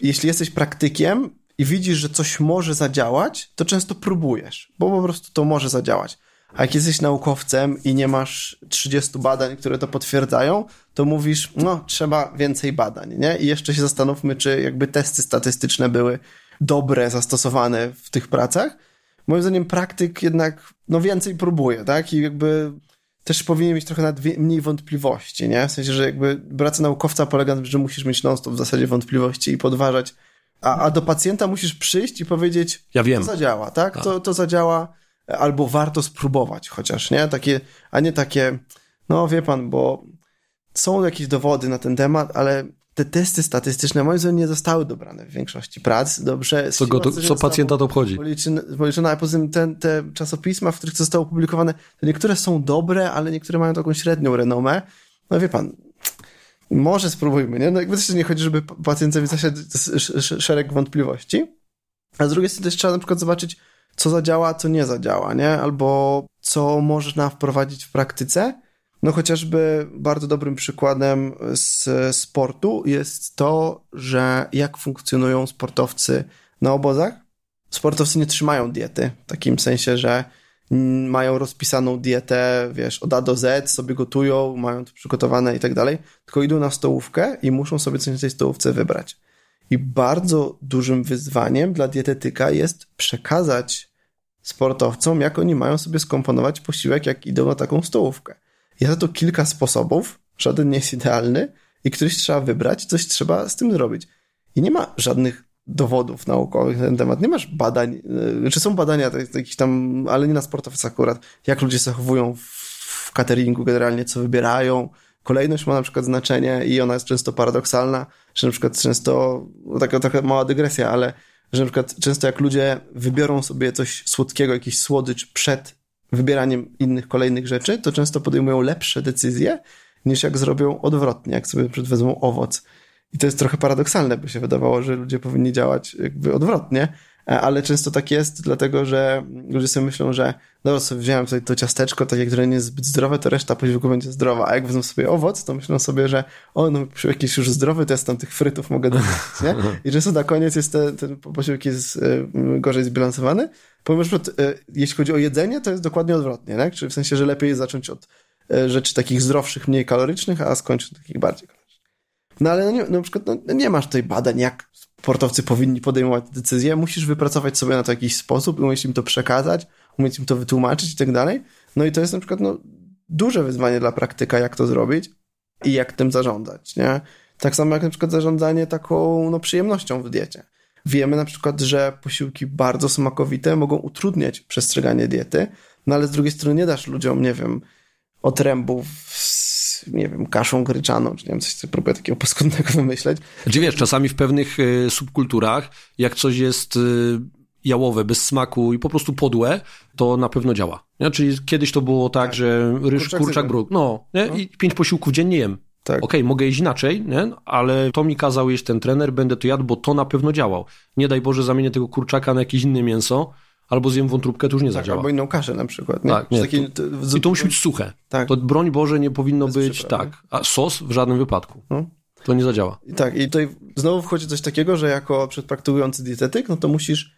Speaker 2: jeśli jesteś praktykiem, i widzisz, że coś może zadziałać, to często próbujesz, bo po prostu to może zadziałać. A jak jesteś naukowcem i nie masz 30 badań, które to potwierdzają, to mówisz, no, trzeba więcej badań, nie? I jeszcze się zastanówmy, czy jakby testy statystyczne były dobre, zastosowane w tych pracach. Moim zdaniem praktyk jednak, no, więcej próbuje, tak? I jakby też powinien mieć trochę mniej wątpliwości, nie? W sensie, że jakby praca naukowca polega na tym, że musisz mieć non w zasadzie wątpliwości i podważać, a, a do pacjenta musisz przyjść i powiedzieć,
Speaker 1: ja wiem.
Speaker 2: to zadziała, tak? tak? To, to zadziała, albo warto spróbować chociaż, nie? Takie, a nie takie, no wie pan, bo są jakieś dowody na ten temat, ale te testy statystyczne moim zdaniem nie zostały dobrane w większości prac. Dobrze.
Speaker 1: Co, go to, co pacjenta to obchodzi?
Speaker 2: Policzone, a poza tym te, te czasopisma, w których to zostało opublikowane, niektóre są dobre, ale niektóre mają taką średnią renomę. No wie pan, może spróbujmy, nie? No jakby też nie chodzi, żeby pacjentowi zasiadł szereg wątpliwości. A z drugiej strony też trzeba na przykład zobaczyć, co zadziała, co nie zadziała, nie? Albo co można wprowadzić w praktyce, no chociażby bardzo dobrym przykładem z sportu jest to, że jak funkcjonują sportowcy na obozach. Sportowcy nie trzymają diety, w takim sensie, że mają rozpisaną dietę, wiesz, od A do Z, sobie gotują, mają to przygotowane i tak dalej, tylko idą na stołówkę i muszą sobie coś na tej stołówce wybrać. I bardzo dużym wyzwaniem dla dietetyka jest przekazać sportowcom, jak oni mają sobie skomponować posiłek, jak idą na taką stołówkę. Jest to kilka sposobów, żaden nie jest idealny i któryś trzeba wybrać, coś trzeba z tym zrobić. I nie ma żadnych dowodów naukowych na ten temat. Nie masz badań, czy y, są badania jakieś tam, ale nie na sportowcach akurat, jak ludzie zachowują w cateringu generalnie, co wybierają. Kolejność ma na przykład znaczenie i ona jest często paradoksalna, że na przykład często, no taka, taka mała dygresja, ale że na przykład często jak ludzie wybiorą sobie coś słodkiego, jakiś słodycz przed wybieraniem innych kolejnych rzeczy, to często podejmują lepsze decyzje niż jak zrobią odwrotnie, jak sobie wezmą owoc. I to jest trochę paradoksalne, by się wydawało, że ludzie powinni działać jakby odwrotnie, e, ale często tak jest, dlatego że ludzie sobie myślą, że no sobie wziąłem sobie to ciasteczko, takie, które nie jest zbyt zdrowe, to reszta posiłku będzie zdrowa, a jak wezmą sobie owoc, to myślą sobie, że o, no jakiś już zdrowy, to ja tam tych frytów mogę dodać, nie? I często na koniec jest te, ten posiłek jest y, gorzej zbilansowany, Powiem, że jeśli chodzi o jedzenie, to jest dokładnie odwrotnie, tak? Czyli w sensie, że lepiej jest zacząć od e, rzeczy takich zdrowszych, mniej kalorycznych, a skończyć takich bardziej kalorycznych. No ale no nie, na przykład no, nie masz tutaj badań, jak sportowcy powinni podejmować decyzje, musisz wypracować sobie na to jakiś sposób, umieć im to przekazać, umieć im to wytłumaczyć i tak dalej. No i to jest na przykład no, duże wyzwanie dla praktyka, jak to zrobić i jak tym zarządzać, nie? Tak samo jak na przykład zarządzanie taką no, przyjemnością w diecie. Wiemy na przykład, że posiłki bardzo smakowite mogą utrudniać przestrzeganie diety, no ale z drugiej strony nie dasz ludziom, nie wiem, otrębów z, nie wiem, kaszą gryczaną, czy nie wiem, coś, co próbuję takiego paskudnego wymyśleć.
Speaker 1: Znaczy wiesz, czasami w pewnych y, subkulturach, jak coś jest y, jałowe, bez smaku i po prostu podłe, to na pewno działa. Nie? Czyli kiedyś to było tak, tak. że ryż, kurczak, kurczak bruk, no, nie? no, i pięć posiłków dziennie jem. Tak. Okej, okay, mogę jeść inaczej, nie? ale to mi kazał jeść ten trener, będę to jadł, bo to na pewno działał. Nie daj Boże, zamienię tego kurczaka na jakieś inne mięso, albo zjem wątróbkę, to już nie tak, zadziała.
Speaker 2: Albo inną kaszę na przykład. Nie?
Speaker 1: Tak, nie. To, I to musi być suche. Tak. To broń Boże nie powinno Bez być tak. A sos w żadnym wypadku. No. To nie zadziała.
Speaker 2: I tak, i tutaj znowu wchodzi coś takiego, że jako przedpraktykujący dietetyk, no to musisz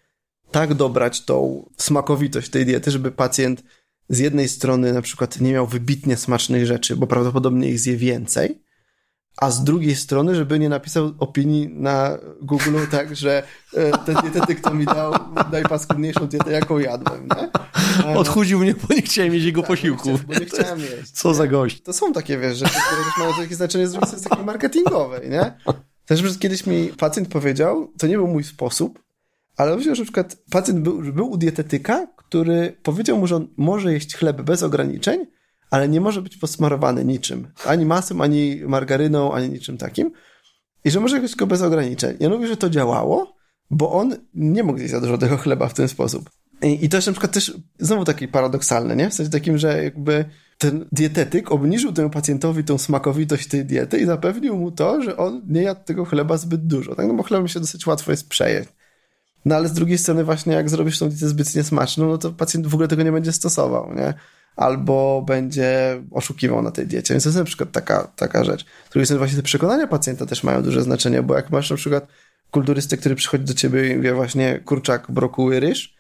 Speaker 2: tak dobrać tą smakowitość tej diety, żeby pacjent z jednej strony na przykład nie miał wybitnie smacznych rzeczy, bo prawdopodobnie ich zje więcej, a z drugiej strony, żeby nie napisał opinii na Google tak, że e, ten dietetyk to mi dał najpaskudniejszą dietę, jaką jadłem, nie?
Speaker 1: E, Odchudził mnie, bo nie chciałem jeść jego tak, posiłku. Bo nie,
Speaker 2: bo nie chciałem jeść.
Speaker 1: Co nie? za gość.
Speaker 2: To są takie, wiesz, rzeczy, które też mają takie znaczenie z drugiej strony marketingowej, nie? Też kiedyś mi pacjent powiedział, to nie był mój sposób, ale myślę, że na przykład pacjent był, był u dietetyka, który powiedział mu, że on może jeść chleb bez ograniczeń, ale nie może być posmarowany niczym. Ani masą, ani margaryną, ani niczym takim. I że może jeść go bez ograniczeń. Ja mówię, że to działało, bo on nie mógł zjeść za dużo tego chleba w ten sposób. I, I to jest na przykład też znowu takie paradoksalne, nie? W sensie takim, że jakby ten dietetyk obniżył temu pacjentowi tą smakowitość tej diety i zapewnił mu to, że on nie jadł tego chleba zbyt dużo. Tak? No bo chlebem się dosyć łatwo jest przejeść. No ale z drugiej strony właśnie jak zrobisz tą dietę zbyt niesmaczną, no to pacjent w ogóle tego nie będzie stosował, nie? Albo będzie oszukiwał na tej diecie. Więc to jest na przykład taka, taka rzecz. Z drugiej strony właśnie te przekonania pacjenta też mają duże znaczenie, bo jak masz na przykład kulturystę, który przychodzi do ciebie i wie właśnie kurczak, brokuły, ryż,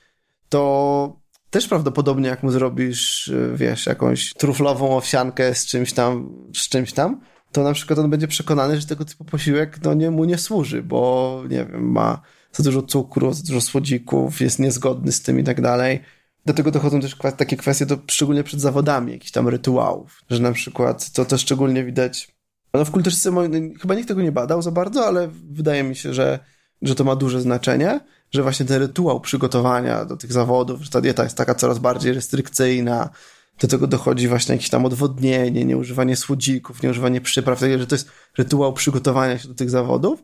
Speaker 2: to też prawdopodobnie jak mu zrobisz, wiesz, jakąś truflową owsiankę z czymś tam, z czymś tam, to na przykład on będzie przekonany, że tego typu posiłek no, nie, mu nie służy, bo nie wiem, ma za dużo cukru, za dużo słodzików, jest niezgodny z tym i tak dalej. Do tego dochodzą też takie kwestie, to szczególnie przed zawodami, jakichś tam rytuałów, że na przykład to, to szczególnie widać, no w kulturystyce chyba nikt tego nie badał za bardzo, ale wydaje mi się, że, że to ma duże znaczenie, że właśnie ten rytuał przygotowania do tych zawodów, że ta dieta jest taka coraz bardziej restrykcyjna, do tego dochodzi właśnie jakieś tam odwodnienie, nieużywanie słodzików, nieużywanie przypraw, że to jest rytuał przygotowania się do tych zawodów,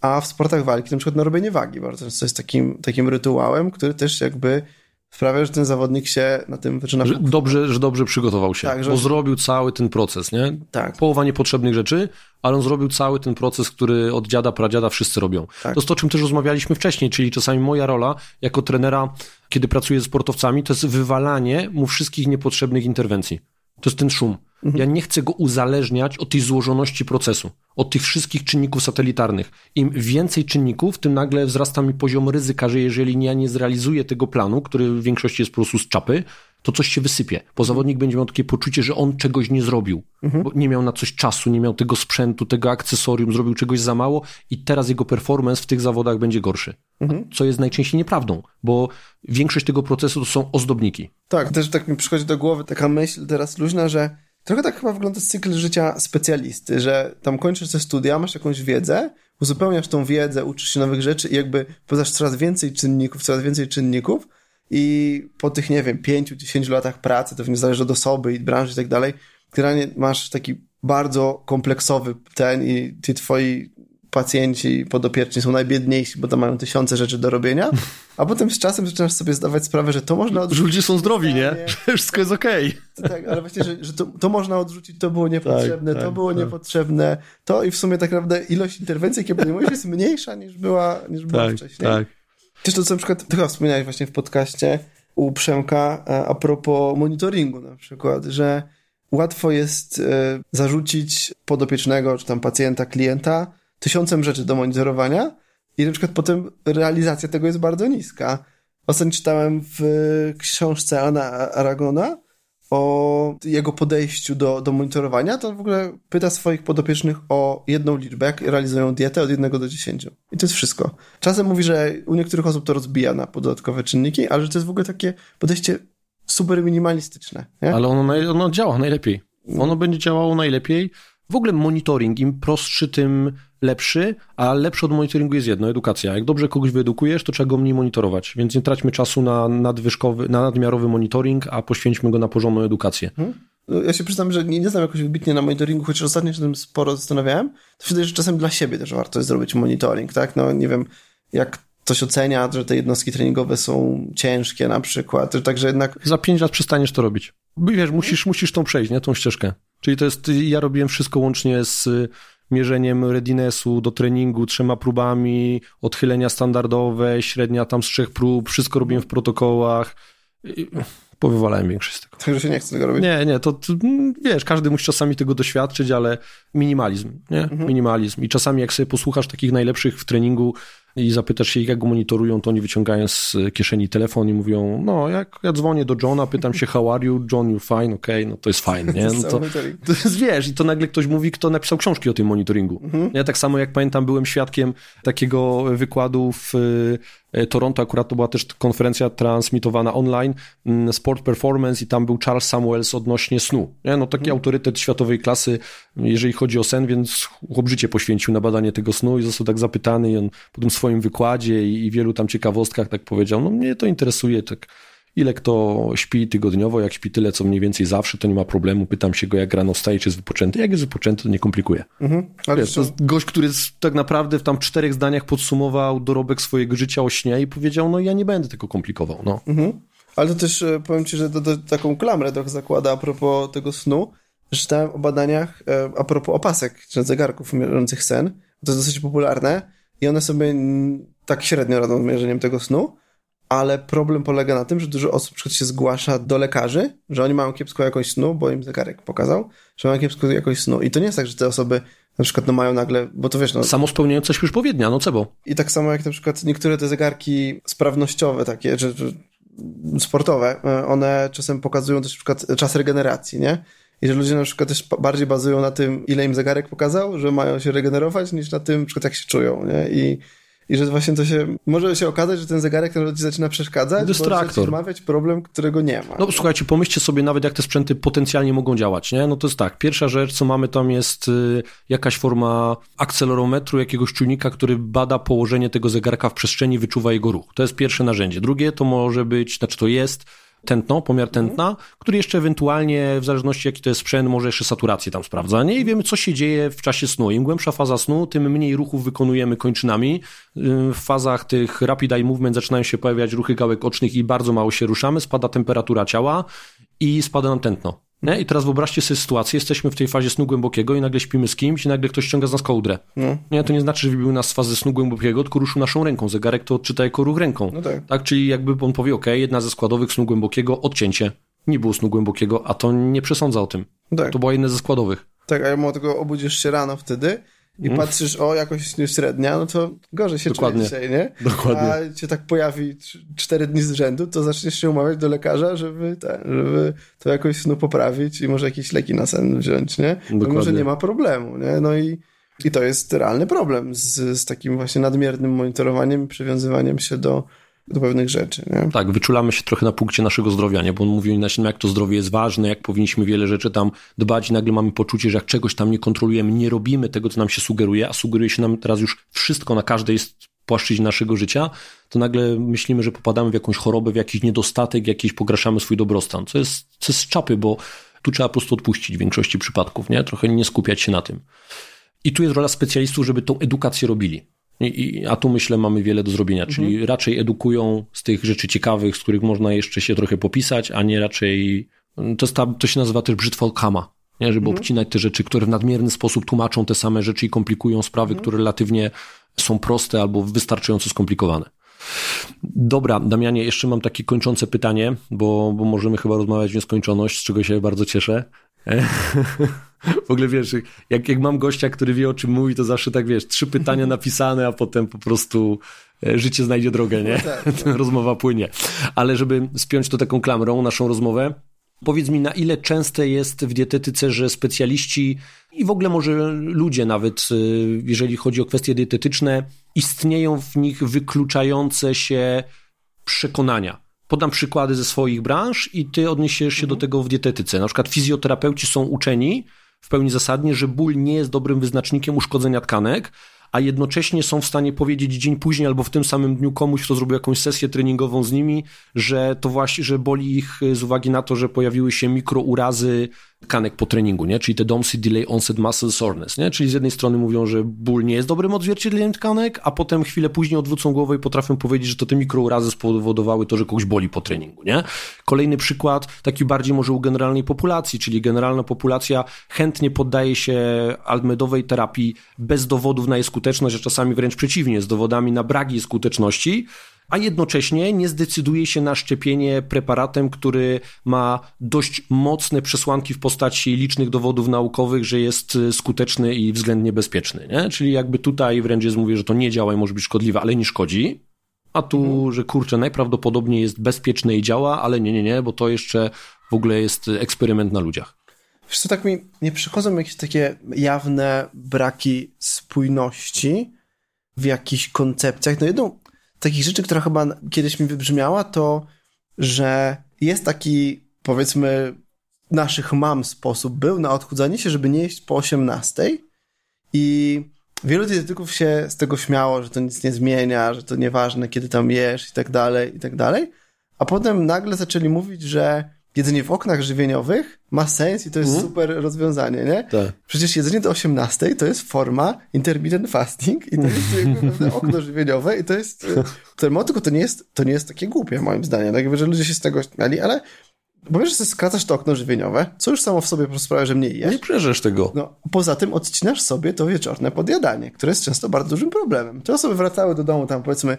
Speaker 2: a w sportach walki na przykład na robienie wagi bardzo często jest takim, takim rytuałem, który też jakby sprawia, że ten zawodnik się na tym zaczyna...
Speaker 1: Że dobrze, że dobrze przygotował się, tak, że... bo zrobił cały ten proces, nie?
Speaker 2: Tak.
Speaker 1: Połowa niepotrzebnych rzeczy, ale on zrobił cały ten proces, który od dziada, pradziada wszyscy robią. Tak. To jest to, o czym też rozmawialiśmy wcześniej, czyli czasami moja rola jako trenera, kiedy pracuję z sportowcami, to jest wywalanie mu wszystkich niepotrzebnych interwencji. To jest ten szum. Ja nie chcę go uzależniać od tej złożoności procesu, od tych wszystkich czynników satelitarnych. Im więcej czynników, tym nagle wzrasta mi poziom ryzyka, że jeżeli ja nie zrealizuję tego planu, który w większości jest po prostu z czapy, to coś się wysypie. Bo zawodnik będzie miał takie poczucie, że on czegoś nie zrobił, mhm. bo nie miał na coś czasu, nie miał tego sprzętu, tego akcesorium, zrobił czegoś za mało i teraz jego performance w tych zawodach będzie gorszy. Mhm. Co jest najczęściej nieprawdą, bo większość tego procesu to są ozdobniki.
Speaker 2: Tak, też tak mi przychodzi do głowy taka myśl teraz luźna, że trochę tak chyba wygląda cykl życia specjalisty, że tam kończysz te studia, masz jakąś wiedzę, uzupełniasz tą wiedzę, uczysz się nowych rzeczy i jakby poznasz coraz więcej czynników, coraz więcej czynników, i po tych, nie wiem, pięciu, dziesięciu latach pracy, to nie zależy od osoby i branży i tak dalej, generalnie masz taki bardzo kompleksowy ten i ci twoi pacjenci podopieczni są najbiedniejsi, bo tam mają tysiące rzeczy do robienia, a potem z czasem zaczynasz sobie zdawać sprawę, że to można
Speaker 1: odrzucić. Ludzie są zdrowi, nie? Że wszystko jest okej.
Speaker 2: Okay. Tak, ale właśnie, że, że to, to, można odrzucić, to było niepotrzebne, tak, to tak, było tak. niepotrzebne, to i w sumie tak naprawdę ilość interwencji, jakie podejmujesz jest mniejsza niż była, niż była
Speaker 1: tak,
Speaker 2: wcześniej.
Speaker 1: Tak.
Speaker 2: Też to, co na przykład, chyba wspomniałeś właśnie w podcaście u Przemka e, a propos monitoringu na przykład, że łatwo jest e, zarzucić podopiecznego, czy tam pacjenta, klienta tysiącem rzeczy do monitorowania i na przykład potem realizacja tego jest bardzo niska. Ostatnio czytałem w książce Ana Aragona, o jego podejściu do, do monitorowania, to w ogóle pyta swoich podopiecznych o jedną liczbę, jak realizują dietę od 1 do 10. I to jest wszystko. Czasem mówi, że u niektórych osób to rozbija na dodatkowe czynniki, ale że to jest w ogóle takie podejście super minimalistyczne. Nie?
Speaker 1: Ale ono, ono działa najlepiej. Ono będzie działało najlepiej. W ogóle monitoring, im prostszy, tym lepszy, a lepszy od monitoringu jest jedno, edukacja. Jak dobrze kogoś wyedukujesz, to trzeba go mniej monitorować, więc nie traćmy czasu na nadwyżkowy, na nadmiarowy monitoring, a poświęćmy go na porządną edukację. Hmm?
Speaker 2: Ja się przyznam, że nie, nie znam jakoś wybitnie na monitoringu, chociaż ostatnio się tym sporo zastanawiałem. To się wydaje, że czasem dla siebie też warto jest zrobić monitoring, tak? No nie wiem, jak ktoś ocenia, że te jednostki treningowe są ciężkie na przykład, także jednak...
Speaker 1: Za pięć lat przestaniesz to robić. Wiesz, musisz, musisz tą przejść, nie? Tą ścieżkę. Czyli to jest, ja robiłem wszystko łącznie z mierzeniem readinessu do treningu, trzema próbami, odchylenia standardowe, średnia tam z trzech prób, wszystko robiłem w protokołach. Powywalałem większość z tego.
Speaker 2: Także się nie chce tego robić?
Speaker 1: Nie, nie, to, to wiesz, każdy musi czasami tego doświadczyć, ale minimalizm, nie? Mhm. Minimalizm. I czasami jak sobie posłuchasz takich najlepszych w treningu i zapytasz się jak go monitorują, to oni wyciągają z kieszeni telefon i mówią, no, jak ja dzwonię do Johna, pytam się, how are you? John, you fine? Okej, okay, no to jest fine, nie? No to, to jest, wiesz, i to nagle ktoś mówi, kto napisał książki o tym monitoringu. Mhm. Ja tak samo, jak pamiętam, byłem świadkiem takiego wykładu w Toronto, akurat to była też konferencja transmitowana online, mm, Sport Performance i tam był Charles Samuels odnośnie snu. Nie? No taki mhm. autorytet światowej klasy, jeżeli chodzi o sen, więc chłop życie poświęcił na badanie tego snu i został tak zapytany i on po tym swoim wykładzie i, i wielu tam ciekawostkach tak powiedział, no mnie to interesuje, tak ile kto śpi tygodniowo, jak śpi tyle, co mniej więcej zawsze, to nie ma problemu. Pytam się go, jak rano wstaje, czy jest wypoczęty. Jak jest wypoczęty, to nie komplikuje. Mhm. Wiesz, to jest gość, który tak naprawdę w tam czterech zdaniach podsumował dorobek swojego życia o śnie i powiedział, no ja nie będę tego komplikował. No.
Speaker 2: Mhm. Ale to też e, powiem ci, że to, to, taką klamrę trochę zakłada a propos tego snu. Czytałem o badaniach e, a propos opasek, czy zegarków mierzących sen. To jest dosyć popularne i one sobie tak średnio radzą z mierzeniem tego snu, ale problem polega na tym, że dużo osób przykład się zgłasza do lekarzy, że oni mają kiepską jakość snu, bo im zegarek pokazał, że mają kiepską jakość snu. I to nie jest tak, że te osoby na przykład no mają nagle, bo to wiesz... No,
Speaker 1: samo spełniające się już powiedział, no co bo.
Speaker 2: I tak samo jak na przykład niektóre te zegarki sprawnościowe takie, czy, czy sportowe, e, one czasem pokazują też na przykład czas regeneracji, nie? I że ludzie na przykład też bardziej bazują na tym, ile im zegarek pokazał, że mają się regenerować, niż na tym, na przykład jak się czują, nie? I i że właśnie to się, może się okazać, że ten zegarek ten ci zaczyna przeszkadzać,
Speaker 1: Dystraktor.
Speaker 2: bo mawiać problem, którego nie ma.
Speaker 1: No słuchajcie, pomyślcie sobie nawet, jak te sprzęty potencjalnie mogą działać, nie? No to jest tak, pierwsza rzecz, co mamy tam jest y, jakaś forma akcelerometru, jakiegoś czujnika, który bada położenie tego zegarka w przestrzeni, wyczuwa jego ruch. To jest pierwsze narzędzie. Drugie to może być, znaczy to jest tętno, pomiar tętna, który jeszcze ewentualnie, w zależności jaki to jest sprzęt, może jeszcze saturację tam sprawdza, nie? I wiemy, co się dzieje w czasie snu. Im głębsza faza snu, tym mniej ruchów wykonujemy kończynami. W fazach tych rapid eye movement zaczynają się pojawiać ruchy gałek ocznych i bardzo mało się ruszamy, spada temperatura ciała i spada nam tętno. Nie? I teraz wyobraźcie sobie sytuację, jesteśmy w tej fazie snu głębokiego i nagle śpimy z kimś i nagle ktoś ściąga z nas kołdrę. No. Nie, to nie znaczy, że wybił nas z fazy snu głębokiego, tylko ruszył naszą ręką. Zegarek to odczyta jako ruch ręką. No tak. tak. Czyli jakby on powie, ok, jedna ze składowych snu głębokiego, odcięcie. Nie było snu głębokiego, a to nie przesądza o tym. Tak. To była jedna ze składowych.
Speaker 2: Tak, a ja tego obudzisz się rano wtedy i mm. patrzysz, o, jakoś średnia, no to gorzej się Dokładnie. czuje dzisiaj, nie?
Speaker 1: Dokładnie.
Speaker 2: A cię tak pojawi cztery dni z rzędu, to zaczniesz się umawiać do lekarza, żeby, ten, żeby to jakoś snu poprawić i może jakieś leki na sen wziąć, nie? Dokładnie. Mimo, że nie ma problemu, nie? No i, i to jest realny problem z, z takim właśnie nadmiernym monitorowaniem przywiązywaniem się do do pewnych rzeczy. Nie?
Speaker 1: Tak, wyczulamy się trochę na punkcie naszego zdrowia, nie? bo on mówi na jak to zdrowie jest ważne, jak powinniśmy wiele rzeczy tam dbać i nagle mamy poczucie, że jak czegoś tam nie kontrolujemy, nie robimy tego, co nam się sugeruje, a sugeruje się nam teraz już wszystko na każdej płaszczyźnie naszego życia, to nagle myślimy, że popadamy w jakąś chorobę, w jakiś niedostatek, jakiś pogarszamy swój dobrostan, co jest, co jest z czapy, bo tu trzeba po prostu odpuścić w większości przypadków, nie? Trochę nie skupiać się na tym. I tu jest rola specjalistów, żeby tą edukację robili. I, a tu myślę, mamy wiele do zrobienia, mhm. czyli raczej edukują z tych rzeczy ciekawych, z których można jeszcze się trochę popisać, a nie raczej. To, jest ta, to się nazywa też brzytwa kama, nie? żeby mhm. obcinać te rzeczy, które w nadmierny sposób tłumaczą te same rzeczy i komplikują sprawy, mhm. które relatywnie są proste albo wystarczająco skomplikowane. Dobra, Damianie, jeszcze mam takie kończące pytanie, bo, bo możemy chyba rozmawiać w nieskończoność, z czego się bardzo cieszę. W ogóle wiesz, jak, jak mam gościa, który wie o czym mówi, to zawsze tak wiesz, trzy pytania napisane, a potem po prostu e, życie znajdzie drogę, nie? No tak, no. Rozmowa płynie. Ale żeby spiąć to taką klamrą, naszą rozmowę, Powiedz mi, na ile częste jest w dietetyce, że specjaliści i w ogóle może ludzie nawet, e, jeżeli chodzi o kwestie dietetyczne, istnieją w nich wykluczające się przekonania. Podam przykłady ze swoich branż i ty odniesiesz się mhm. do tego w dietetyce. Na przykład fizjoterapeuci są uczeni w pełni zasadnie, że ból nie jest dobrym wyznacznikiem uszkodzenia tkanek, a jednocześnie są w stanie powiedzieć dzień później albo w tym samym dniu komuś, kto zrobił jakąś sesję treningową z nimi, że to właśnie, że boli ich z uwagi na to, że pojawiły się mikrourazy tkanek po treningu, nie? Czyli te DOMSy, Delay Onset Muscle Soreness, nie? Czyli z jednej strony mówią, że ból nie jest dobrym odzwierciedleniem tkanek, a potem chwilę później odwrócą głowę i potrafią powiedzieć, że to te mikrourazy spowodowały to, że kogoś boli po treningu, nie? Kolejny przykład, taki bardziej może u generalnej populacji, czyli generalna populacja chętnie poddaje się almedowej terapii bez dowodów na jej skuteczność, a czasami wręcz przeciwnie, z dowodami na brak jej skuteczności, a jednocześnie nie zdecyduje się na szczepienie preparatem, który ma dość mocne przesłanki w postaci licznych dowodów naukowych, że jest y, skuteczny i względnie bezpieczny. Nie? Czyli jakby tutaj wręcz jest mówię, że to nie działa i może być szkodliwe, ale nie szkodzi. A tu, mhm. że kurczę, najprawdopodobniej jest bezpieczne i działa, ale nie, nie, nie, bo to jeszcze w ogóle jest eksperyment na ludziach.
Speaker 2: Wiesz co, tak mi nie przychodzą jakieś takie jawne braki spójności w jakichś koncepcjach. No jedną takich rzeczy, która chyba kiedyś mi wybrzmiała, to, że jest taki, powiedzmy, naszych mam sposób był na odchudzanie się, żeby nie jeść po 18 i wielu dietetyków się z tego śmiało, że to nic nie zmienia, że to nieważne, kiedy tam jesz i tak dalej, i tak dalej, a potem nagle zaczęli mówić, że jedzenie w oknach żywieniowych ma sens i to jest mm. super rozwiązanie, nie? Tak. Przecież jedzenie do 18 to jest forma intermittent fasting i to jest okno żywieniowe i to jest, to, tylko to nie jest, to nie jest takie głupie moim zdaniem, tak jakby, że ludzie się z tego śmiali, ale bo wiesz, że skracasz to okno żywieniowe, co już samo w sobie sprawia, że mniej jesz.
Speaker 1: Nie przeżesz tego.
Speaker 2: No, poza tym odcinasz sobie to wieczorne podjadanie, które jest często bardzo dużym problemem. Te osoby wracały do domu tam powiedzmy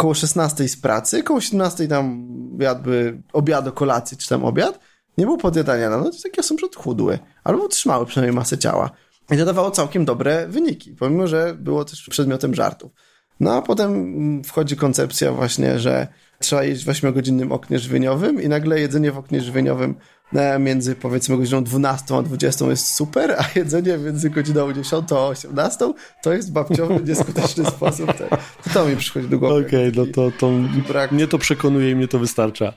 Speaker 2: koło 16 z pracy, koło 17 tam jadły obiadu, kolacji czy tam obiad, nie było podjadania na noc, takie osoby odchudły, albo utrzymały przynajmniej masę ciała. I to dawało całkiem dobre wyniki, pomimo, że było też przedmiotem żartów. No a potem wchodzi koncepcja właśnie, że trzeba jeść w 8-godzinnym oknie żywieniowym i nagle jedzenie w oknie żywieniowym między powiedzmy godziną 12 a 20 jest super, a jedzenie między godziną 10 a 18 to jest babciowy, nieskuteczny sposób. To, to mi przychodzi do głowy.
Speaker 1: Okej, okay, no to, to mnie to przekonuje i mnie to wystarcza.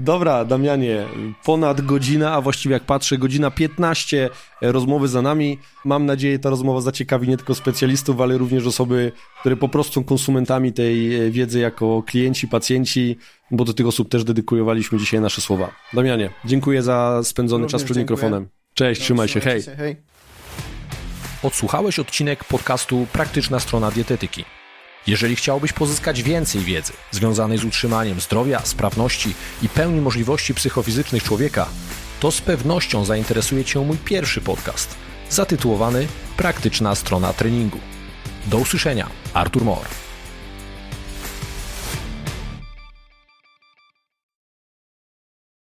Speaker 1: Dobra, Damianie, ponad godzina, a właściwie jak patrzę, godzina 15 rozmowy za nami. Mam nadzieję, ta rozmowa zaciekawi nie tylko specjalistów, ale również osoby, które po prostu są konsumentami tej wiedzy jako klienci, pacjenci, bo do tych osób też dedykowaliśmy dzisiaj nasze słowa. Damianie, dziękuję za spędzony również czas przed dziękuję. mikrofonem. Cześć, no, trzymaj się, hej. się, hej.
Speaker 3: Odsłuchałeś odcinek podcastu Praktyczna strona dietetyki. Jeżeli chciałbyś pozyskać więcej wiedzy związanej z utrzymaniem zdrowia, sprawności i pełni możliwości psychofizycznych człowieka, to z pewnością zainteresuje Cię mój pierwszy podcast zatytułowany Praktyczna strona treningu. Do usłyszenia, Artur Mor.